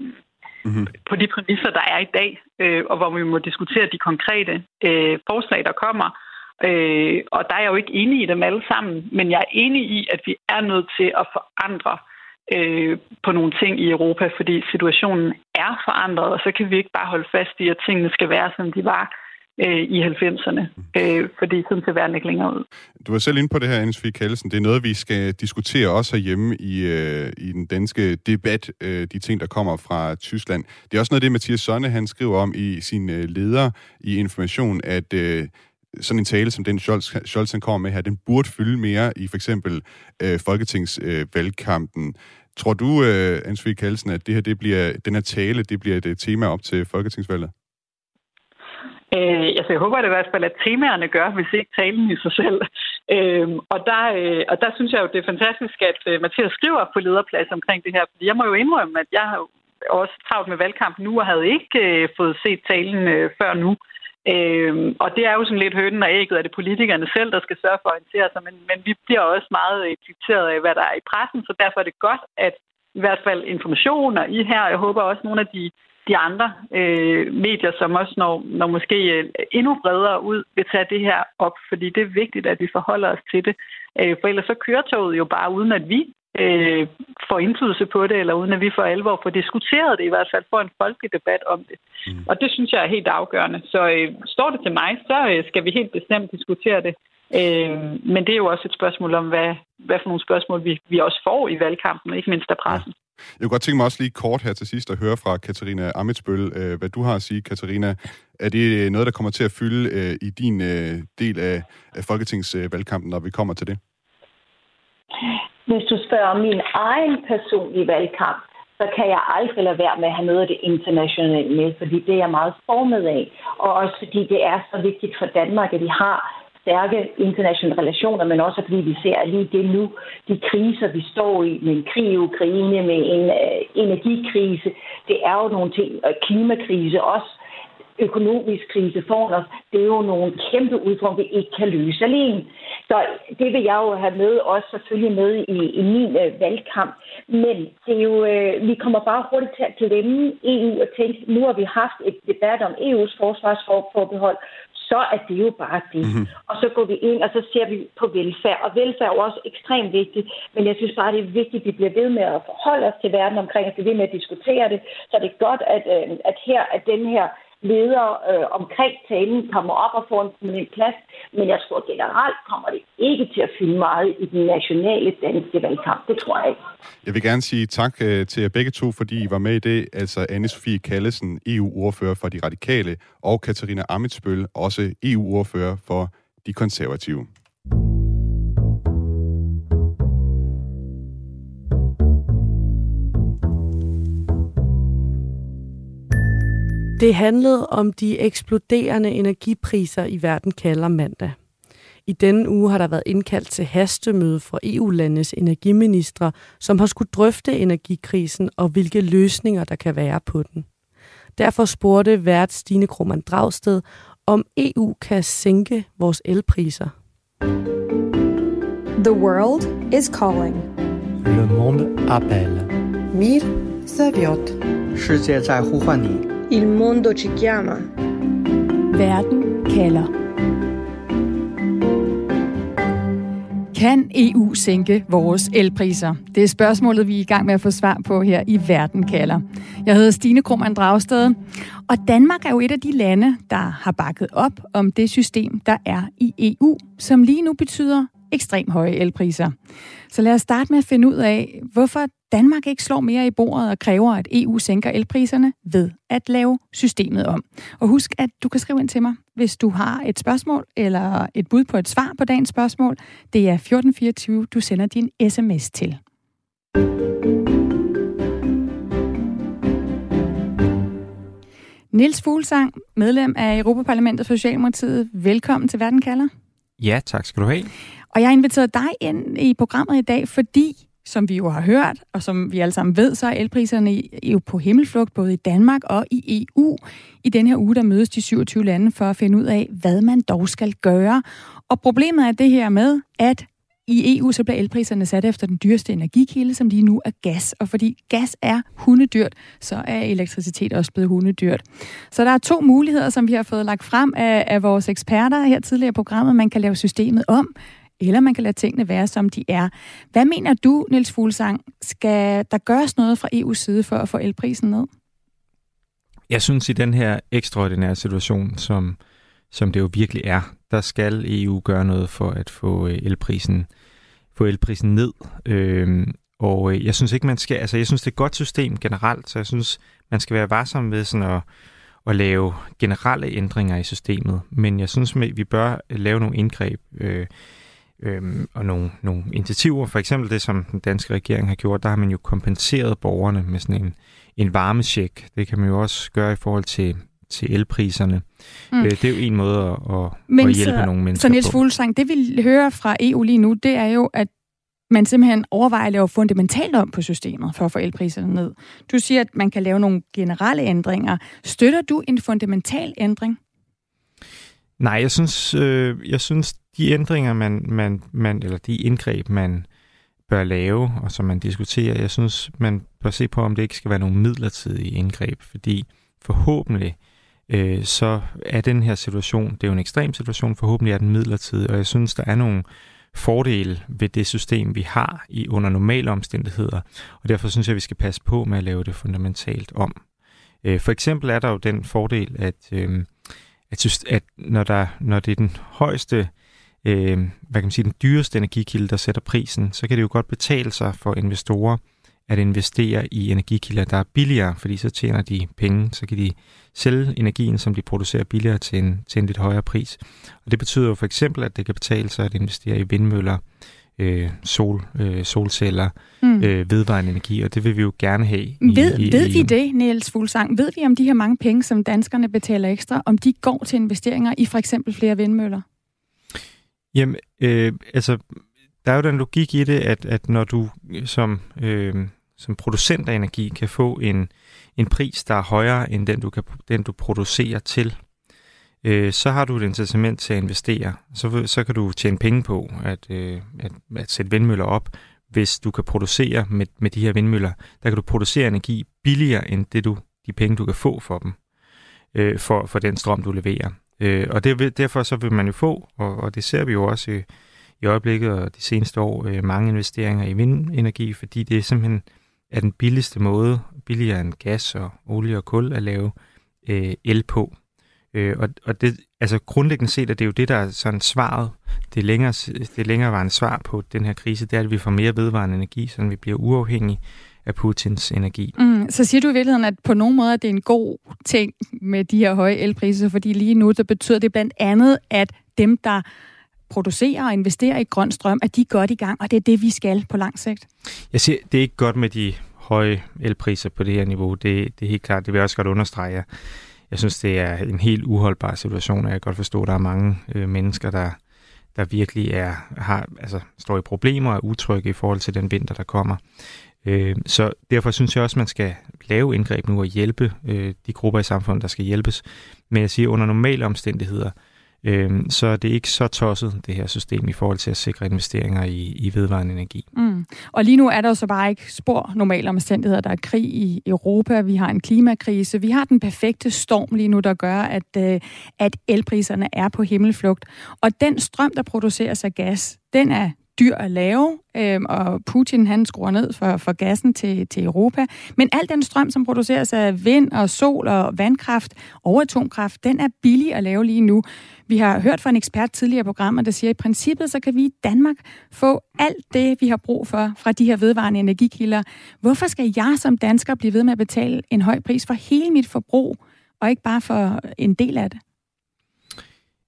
mm-hmm. på de præmisser, der er i dag, øh, og hvor vi må diskutere de konkrete øh, forslag, der kommer. Øh, og der er jeg jo ikke enig i dem alle sammen, men jeg er enig i, at vi er nødt til at forandre øh, på nogle ting i Europa, fordi situationen er forandret, og så kan vi ikke bare holde fast i, at tingene skal være, som de var øh, i 90'erne, øh, fordi sådan ser verden ikke længere ud. Du var selv inde på det her, Anne Kallesen. Det er noget, vi skal diskutere også herhjemme i, øh, i den danske debat, øh, de ting, der kommer fra Tyskland. Det er også noget det, Mathias Sonne han skriver om i sin øh, leder i Information, at øh, sådan en tale, som den Scholz, Scholz han kommer med her, den burde fylde mere i for eksempel øh, folketingsvalgkampen. Øh, Tror du, øh, Ansvig Kallsen, at det her, det bliver, den her tale, det bliver et øh, tema op til folketingsvalget? Øh, altså, jeg håber det i hvert fald, at temaerne gør, hvis ikke talen i sig selv. Øh, og, der, øh, og der synes jeg jo, det er fantastisk, at øh, Mathias skriver på lederplads omkring det her. Fordi jeg må jo indrømme, at jeg har også travlt med valgkamp nu, og havde ikke øh, fået set talen øh, før nu. Øhm, og det er jo sådan lidt hønnen og ægget, at det er politikerne selv, der skal sørge for at orientere sig, men, men vi bliver også meget øh, dikteret af, hvad der er i pressen, så derfor er det godt, at i hvert fald informationer i her, og jeg håber også nogle af de, de andre øh, medier, som også når, når måske øh, endnu bredere ud, vil tage det her op, fordi det er vigtigt, at vi forholder os til det. Øh, for ellers så kører toget jo bare uden, at vi øh, får indflydelse på det, eller uden at vi for alvor får diskuteret det, i hvert fald får en folkelig debat om det. Mm. Og det synes jeg er helt afgørende. Så øh, står det til mig, så øh, skal vi helt bestemt diskutere det. Øh, men det er jo også et spørgsmål om, hvad, hvad for nogle spørgsmål vi, vi også får i valgkampen, ikke mindst af pressen. Ja. Jeg kunne godt tænke mig også lige kort her til sidst at høre fra Katarina Amitsbøl, øh, hvad du har at sige, Katarina. Er det noget, der kommer til at fylde øh, i din øh, del af, af folketingsvalgkampen, når vi kommer til det? Hvis du spørger om min egen personlige valgkamp, så kan jeg aldrig lade være med at have noget af det internationale med, fordi det er jeg meget formet af. Og også fordi det er så vigtigt for Danmark, at vi har stærke internationale relationer, men også fordi vi ser lige det nu, de kriser, vi står i, med en krig i Ukraine, med en øh, energikrise, det er jo nogle ting, og klimakrise også, økonomisk krise foran os, det er jo nogle kæmpe udfordringer, vi ikke kan løse alene. Så det vil jeg jo have med, også selvfølgelig med i, i min øh, valgkamp. Men det er jo, øh, vi kommer bare hurtigt til at glemme EU og tænke, nu har vi haft et debat om EU's forsvarsforbehold, så er det jo bare det. Mm-hmm. Og så går vi ind, og så ser vi på velfærd. Og velfærd er jo også ekstremt vigtigt, men jeg synes bare, det er vigtigt, at vi bliver ved med at forholde os til verden omkring, at vi ved med at diskutere det. Så det er godt, at, øh, at her, at den her ledere øh, omkring talen kommer op og får en prominent plads, men jeg tror generelt kommer det ikke til at fylde meget i den nationale danske valgkamp. Det tror jeg ikke. Jeg vil gerne sige tak øh, til jer begge to, fordi I var med i det. Altså Anne-Sophie Kallesen, EU-ordfører for De Radikale, og Katarina Amitsbøl, også EU-ordfører for De Konservative. Det handlede om de eksploderende energipriser i verden kalder mandag. I denne uge har der været indkaldt til hastemøde for EU-landenes energiministre, som har skulle drøfte energikrisen og hvilke løsninger der kan være på den. Derfor spurgte vært Stine Krummernd Dragsted, om EU kan sænke vores elpriser. The world is calling. Le monde appelle. Mir serviot. 世界在呼唤你。Il mondo ci chiama. Verden kalder. Kan EU sænke vores elpriser? Det er spørgsmålet, vi er i gang med at få svar på her i Verden kalder. Jeg hedder Stine Krohmann Dragsted, og Danmark er jo et af de lande, der har bakket op om det system, der er i EU, som lige nu betyder ekstremt høje elpriser. Så lad os starte med at finde ud af, hvorfor Danmark ikke slår mere i bordet og kræver, at EU sænker elpriserne ved at lave systemet om. Og husk, at du kan skrive ind til mig, hvis du har et spørgsmål eller et bud på et svar på dagens spørgsmål. Det er 1424, du sender din sms til. Nils Fuglsang, medlem af Europaparlamentet for Socialdemokratiet. Velkommen til Verden kalder. Ja, tak skal du have. Og jeg har inviteret dig ind i programmet i dag, fordi, som vi jo har hørt, og som vi alle sammen ved, så er elpriserne jo på himmelflugt, både i Danmark og i EU. I den her uge, der mødes de 27 lande for at finde ud af, hvad man dog skal gøre. Og problemet er det her med, at i EU så bliver elpriserne sat efter den dyreste energikilde, som lige nu er gas. Og fordi gas er hundedyrt, så er elektricitet også blevet hundedyrt. Så der er to muligheder, som vi har fået lagt frem af, af vores eksperter her tidligere i programmet. Man kan lave systemet om, eller man kan lade tingene være, som de er. Hvad mener du, Niels Fuglsang, skal der gøres noget fra EU's side for at få elprisen ned? Jeg synes, i den her ekstraordinære situation, som, som det jo virkelig er, der skal EU gøre noget for at få øh, elprisen, få elprisen ned. Øhm, og øh, jeg synes ikke, man skal... Altså, jeg synes, det er et godt system generelt, så jeg synes, man skal være varsom med sådan at, at lave generelle ændringer i systemet. Men jeg synes, vi bør lave nogle indgreb øh, øhm, og nogle, nogle initiativer. For eksempel det, som den danske regering har gjort, der har man jo kompenseret borgerne med sådan en, en varmesjek. Det kan man jo også gøre i forhold til, til elpriserne. Mm. Øh, det er jo en måde at, at, Men at hjælpe så, nogle mennesker Så Niels Fuglsang, det vi hører fra EU lige nu, det er jo, at man simpelthen overvejer at lave fundamentalt om på systemet for at få elpriserne ned. Du siger, at man kan lave nogle generelle ændringer. Støtter du en fundamental ændring? Nej, jeg synes, øh, jeg synes de ændringer, man, man, man, eller de indgreb, man bør lave, og som man diskuterer, jeg synes, man bør se på, om det ikke skal være nogle midlertidige indgreb, fordi forhåbentlig øh, så er den her situation, det er jo en ekstrem situation, forhåbentlig er den midlertidig, og jeg synes, der er nogle fordele ved det system, vi har i under normale omstændigheder, og derfor synes jeg, vi skal passe på med at lave det fundamentalt om. Øh, for eksempel er der jo den fordel, at, øh, at, at når, der, når det er den højeste øh, hvad kan man sige, den dyreste energikilde, der sætter prisen, så kan det jo godt betale sig for investorer at investere i energikilder, der er billigere, fordi så tjener de penge, så kan de sælge energien, som de producerer billigere til en, til en lidt højere pris. Og det betyder jo for eksempel, at det kan betale sig at investere i vindmøller, øh, sol, øh, solceller, mm. øh, vedvarende energi, og det vil vi jo gerne have. I, ved i, ved i, vi det, Niels Fuglsang? Ved vi om de her mange penge, som danskerne betaler ekstra, om de går til investeringer i for eksempel flere vindmøller? Jamen, øh, altså, der er jo den logik i det, at, at når du som, øh, som producent af energi kan få en, en pris, der er højere end den, du, kan, den, du producerer til, øh, så har du et incitament til at investere. Så, så kan du tjene penge på at, øh, at, at sætte vindmøller op, hvis du kan producere med, med de her vindmøller. Der kan du producere energi billigere end det du, de penge, du kan få for dem, øh, for, for den strøm, du leverer. Øh, og det, derfor så vil man jo få, og, og det ser vi jo også i, i øjeblikket og de seneste år, øh, mange investeringer i vindenergi, fordi det er simpelthen er den billigste måde, billigere end gas og olie og kul, at lave øh, el på. Øh, og, og det, altså grundlæggende set, at det er jo det, der er sådan svaret, det længere, det længerevarende svar på den her krise, det er, at vi får mere vedvarende energi, så vi bliver uafhængige af Putins energi. Mm, så siger du i virkeligheden, at på nogen måde at det er en god ting med de her høje elpriser, fordi lige nu, der betyder det blandt andet, at dem, der producerer og investerer i grøn strøm, at de er godt i gang, og det er det, vi skal på lang sigt. Jeg siger, det er ikke godt med de høje elpriser på det her niveau. Det, det er helt klart, det vil jeg også godt understrege. Jeg synes, det er en helt uholdbar situation, og jeg kan godt forstå, at der er mange øh, mennesker, der, der virkelig er, har, altså, står i problemer og er utrygge i forhold til den vinter, der kommer. Øh, så derfor synes jeg også, at man skal lave indgreb nu og hjælpe øh, de grupper i samfundet, der skal hjælpes. Men jeg siger, under normale omstændigheder, øh, Øhm, så er det ikke så tosset, det her system, i forhold til at sikre investeringer i, i vedvarende energi. Mm. Og lige nu er der jo så bare ikke spor normale omstændigheder. Der er krig i Europa, vi har en klimakrise, vi har den perfekte storm lige nu, der gør, at, øh, at elpriserne er på himmelflugt. Og den strøm, der produceres af gas, den er dyr at lave, øh, og Putin han skruer ned for, for gassen til, til Europa. Men al den strøm, som produceres af vind og sol og vandkraft og atomkraft, den er billig at lave lige nu. Vi har hørt fra en ekspert tidligere i programmet, der siger, at i princippet så kan vi i Danmark få alt det, vi har brug for fra de her vedvarende energikilder. Hvorfor skal jeg som dansker blive ved med at betale en høj pris for hele mit forbrug, og ikke bare for en del af det?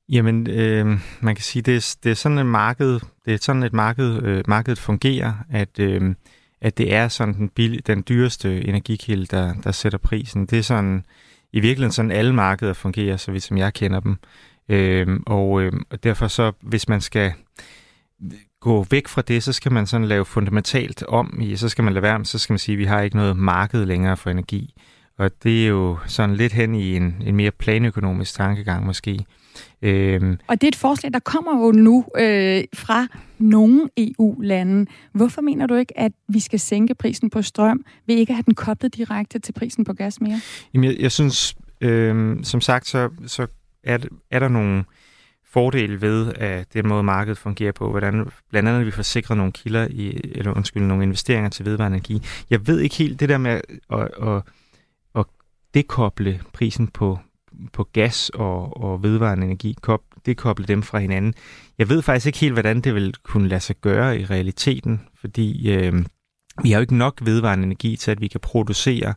Jamen, øh, man kan sige, det er, det er sådan et marked, det er sådan et marked, øh, markedet fungerer, at, øh, at det er sådan den, billig, den dyreste energikilde, der, der sætter prisen. Det er sådan, i virkeligheden sådan alle markeder fungerer, så vidt som jeg kender dem. Øh, og, øh, og derfor så, hvis man skal gå væk fra det, så skal man sådan lave fundamentalt om, så skal man lade være, så skal man sige, at vi har ikke noget marked længere for energi. Og det er jo sådan lidt hen i en, en mere planøkonomisk tankegang måske. Øhm. Og det er et forslag, der kommer jo nu øh, fra nogle EU-lande. Hvorfor mener du ikke, at vi skal sænke prisen på strøm ved ikke at have den koblet direkte til prisen på gas mere? Jamen, jeg, jeg synes, øh, som sagt, så, så er, er der nogle fordele ved, at den måde markedet fungerer på, hvordan blandt andet vi får sikret nogle kilder i, eller undskyld, nogle investeringer til vedvarende energi. Jeg ved ikke helt det der med at, at, at, at dekoble prisen på på gas og, og vedvarende energi, kop, dekoble dem fra hinanden. Jeg ved faktisk ikke helt, hvordan det vil kunne lade sig gøre i realiteten, fordi øh, vi har jo ikke nok vedvarende energi til, at vi kan producere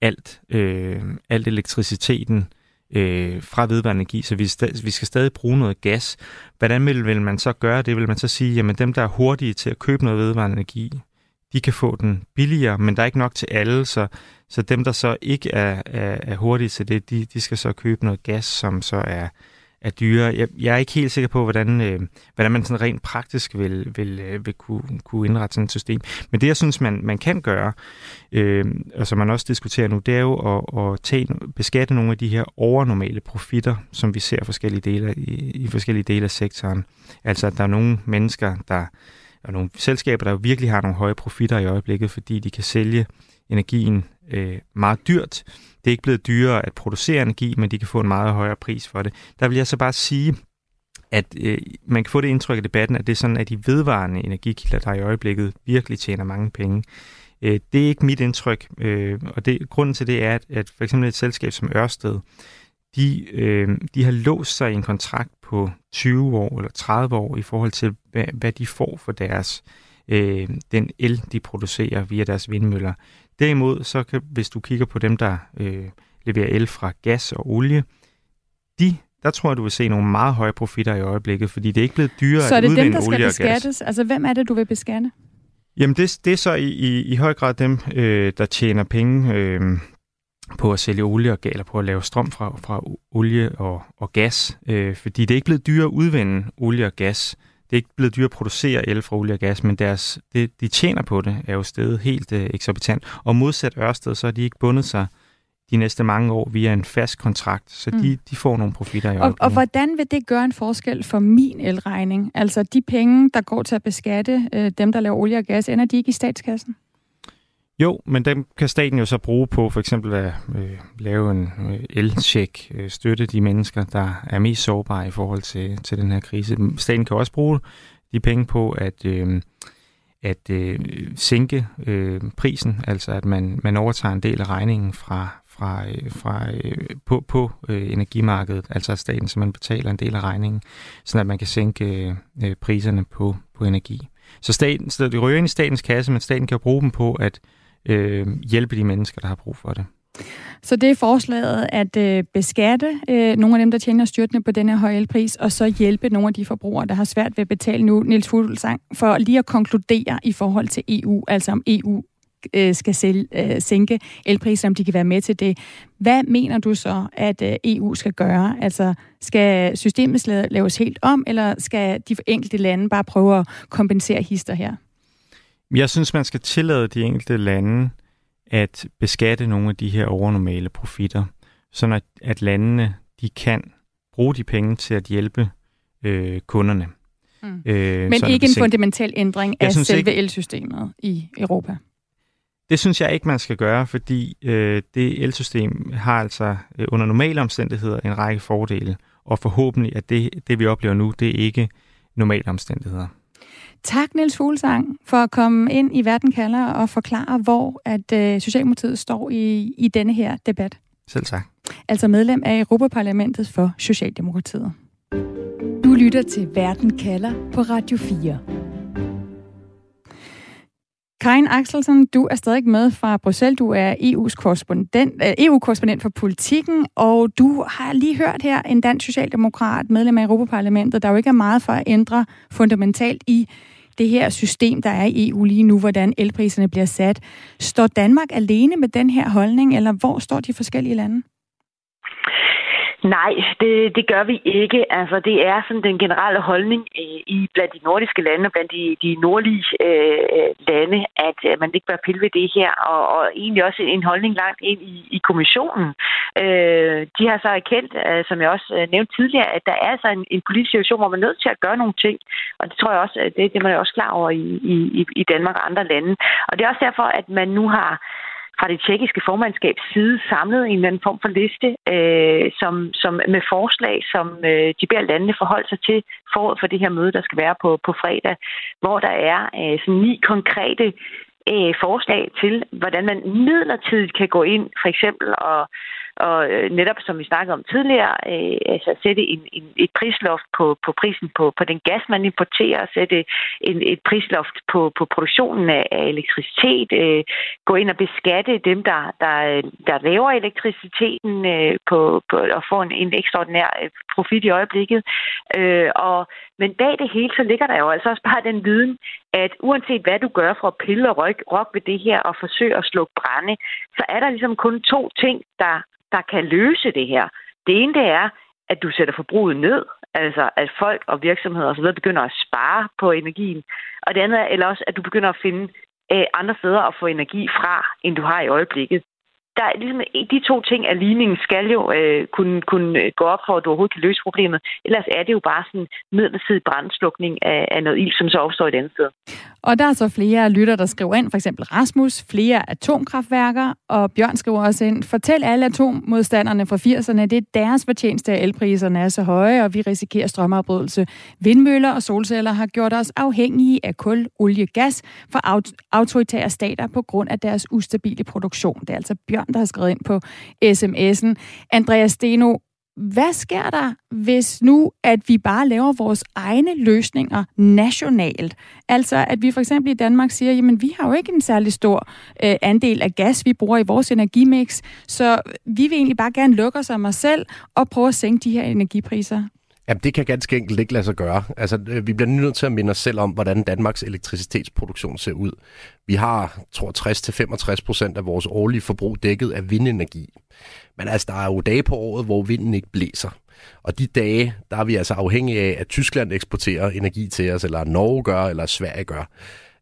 alt, øh, alt elektriciteten øh, fra vedvarende energi, så vi, vi skal stadig bruge noget gas. Hvordan vil, vil man så gøre det? Vil man så sige, jamen dem, der er hurtige til at købe noget vedvarende energi, de kan få den billigere, men der er ikke nok til alle, så, så dem, der så ikke er, er, er hurtige til det, de, de skal så købe noget gas, som så er, er dyre. Jeg, jeg er ikke helt sikker på, hvordan, øh, hvordan man sådan rent praktisk vil, vil, øh, vil kunne, kunne indrette sådan et system. Men det, jeg synes, man, man kan gøre, øh, og som man også diskuterer nu, det er jo at, at tage, beskatte nogle af de her overnormale profitter, som vi ser forskellige dele, i, i forskellige dele af sektoren. Altså, at der er nogle mennesker, der og nogle selskaber, der virkelig har nogle høje profitter i øjeblikket, fordi de kan sælge energien øh, meget dyrt. Det er ikke blevet dyrere at producere energi, men de kan få en meget højere pris for det. Der vil jeg så bare sige, at øh, man kan få det indtryk af debatten, at det er sådan, at de vedvarende energikilder, der i øjeblikket virkelig tjener mange penge. Øh, det er ikke mit indtryk, øh, og det, grunden til det er, at, at for eksempel et selskab som Ørsted, de, øh, de har låst sig i en kontrakt på 20 år eller 30 år i forhold til, hvad, hvad de får for deres øh, den el, de producerer via deres vindmøller. Derimod, så kan, hvis du kigger på dem, der øh, leverer el fra gas og olie, de der tror jeg, du vil se nogle meget høje profitter i øjeblikket, fordi det er ikke blevet dyrere at udvinde olie og gas. Så er det dem, der skal beskattes? Altså, hvem er det, du vil beskatte? Jamen, det, det er så i, i, i høj grad dem, øh, der tjener penge øh, på at sælge olie og eller på at lave strøm fra, fra olie og, og gas, øh, fordi det er ikke blevet dyrere at udvinde olie og gas. Det er ikke blevet dyrere at producere el fra olie og gas, men deres, det, de tjener på det er jo stedet helt øh, eksorbitant. Og modsat Ørsted, så har de ikke bundet sig de næste mange år via en fast kontrakt, så mm. de, de får nogle profitter i og, og hvordan vil det gøre en forskel for min elregning? Altså de penge, der går til at beskatte øh, dem, der laver olie og gas, ender de ikke i statskassen? Jo, men dem kan staten jo så bruge på for eksempel at øh, lave en øh, el-check, øh, støtte de mennesker, der er mest sårbare i forhold til, til den her krise. Staten kan også bruge de penge på at, øh, at øh, sænke øh, prisen, altså at man, man overtager en del af regningen fra, fra, øh, fra, øh, på, på øh, energimarkedet, altså at staten man betaler en del af regningen, så at man kan sænke øh, priserne på, på energi. Så, staten, så det ryger ind i statens kasse, men staten kan bruge dem på at øh, hjælpe de mennesker, der har brug for det. Så det er forslaget at øh, beskatte øh, nogle af dem, der tjener styrtende på denne høje elpris, og så hjælpe nogle af de forbrugere, der har svært ved at betale nu. Niels Fuglsang, for lige at konkludere i forhold til EU, altså om EU øh, skal sælge, øh, sænke elpriser, om de kan være med til det. Hvad mener du så, at øh, EU skal gøre? Altså, skal systemet laves helt om, eller skal de enkelte lande bare prøve at kompensere hister her? Jeg synes, man skal tillade de enkelte lande at beskatte nogle af de her overnormale profitter, så at, at landene de kan bruge de penge til at hjælpe øh, kunderne. Mm. Øh, Men ikke en fundamental ændring af selve ikke, elsystemet i Europa? Det synes jeg ikke, man skal gøre, fordi øh, det elsystem har altså øh, under normale omstændigheder en række fordele, og forhåbentlig at det, det vi oplever nu, det er ikke normale omstændigheder. Tak, Niels Fuglsang, for at komme ind i Verden kalder og forklare, hvor at øh, Socialdemokratiet står i, i denne her debat. Selv tak. Altså medlem af Europaparlamentet for Socialdemokratiet. Du lytter til Verden kalder på Radio 4. Karin Axelsen, du er stadig med fra Bruxelles. Du er EU's korrespondent, øh, EU-korrespondent for politikken, og du har lige hørt her en dansk socialdemokrat, medlem af Europaparlamentet, der jo ikke er meget for at ændre fundamentalt i det her system, der er i EU lige nu, hvordan elpriserne bliver sat. Står Danmark alene med den her holdning, eller hvor står de forskellige lande? Nej, det, det gør vi ikke. Altså, det er sådan den generelle holdning øh, i blandt de nordiske lande og blandt de, de nordlige øh, lande, at øh, man ikke bør pille ved det her, og, og egentlig også en holdning langt ind i, i kommissionen. Øh, de har så erkendt, øh, som jeg også øh, nævnte tidligere, at der er altså en, en politisk situation, hvor man er nødt til at gøre nogle ting, og det tror jeg også, det, det, det er man også klar over i, i, i Danmark og andre lande. Og det er også derfor, at man nu har fra det tjekkiske formandskabs side samlet en eller anden form for liste øh, som, som med forslag, som øh, de beder landene forholde sig til forud for det her møde, der skal være på, på fredag, hvor der er øh, sådan ni konkrete øh, forslag til, hvordan man midlertidigt kan gå ind for eksempel og og øh, netop som vi snakkede om tidligere, øh, altså sætte en, en, et prisloft på, på prisen på, på den gas, man importerer, sætte en, et prisloft på, på produktionen af, af elektricitet, øh, gå ind og beskatte dem, der, der, øh, der laver elektriciteten øh, på, på, og få en, en ekstraordinær øh, profit i øjeblikket. Øh, og, men bag det hele, så ligger der jo altså også bare den viden, at uanset hvad du gør for at pille og rock ved det her og forsøge at slukke brænde, så er der ligesom kun to ting, der der kan løse det her. Det ene det er, at du sætter forbruget ned, altså at folk og virksomheder osv. begynder at spare på energien. Og det andet er eller også, at du begynder at finde øh, andre steder at få energi fra, end du har i øjeblikket der ligesom, de to ting af ligningen skal jo øh, kunne, kunne øh, gå op for, at du overhovedet kan løse problemet. Ellers er det jo bare sådan midlertidig brandslukning af, af noget ild, som så opstår et andet sted. Og der er så flere lytter, der skriver ind, for eksempel Rasmus, flere atomkraftværker, og Bjørn skriver også ind, fortæl alle atommodstanderne fra 80'erne, det er deres fortjeneste, at elpriserne er så høje, og vi risikerer strømafbrydelse. Vindmøller og solceller har gjort os afhængige af kul, olie, gas fra autoritære stater på grund af deres ustabile produktion. Det er altså Bjørn, der har skrevet ind på sms'en. Andreas Steno, hvad sker der, hvis nu, at vi bare laver vores egne løsninger nationalt? Altså, at vi for eksempel i Danmark siger, jamen, vi har jo ikke en særlig stor øh, andel af gas, vi bruger i vores energimix, så vi vil egentlig bare gerne lukke os om os selv og prøve at sænke de her energipriser. Jamen, det kan ganske enkelt ikke lade sig gøre. Altså, øh, vi bliver nødt til at minde os selv om, hvordan Danmarks elektricitetsproduktion ser ud. Vi har, tror 60-65 procent af vores årlige forbrug dækket af vindenergi. Men altså, der er jo dage på året, hvor vinden ikke blæser. Og de dage, der er vi altså afhængige af, at Tyskland eksporterer energi til os, eller Norge gør, eller Sverige gør.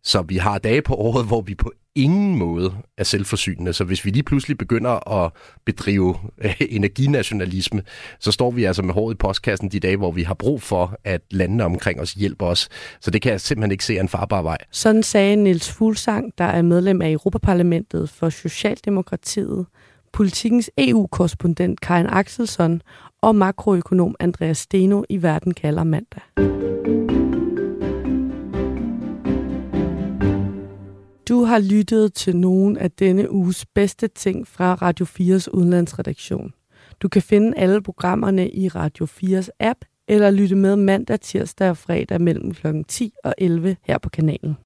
Så vi har dage på året, hvor vi på ingen måde er selvforsynende. Så hvis vi lige pludselig begynder at bedrive øh, energinationalisme, så står vi altså med håret i postkassen de dage, hvor vi har brug for, at landene omkring os hjælper os. Så det kan jeg simpelthen ikke se en farbar vej. Sådan sagde Niels Fuglsang, der er medlem af Europaparlamentet for Socialdemokratiet, politikens EU-korrespondent Karin Axelsson og makroøkonom Andreas Steno i Verden kalder mandag. Du har lyttet til nogle af denne uges bedste ting fra Radio 4's udenlandsredaktion. Du kan finde alle programmerne i Radio 4's app, eller lytte med mandag, tirsdag og fredag mellem kl. 10 og 11 her på kanalen.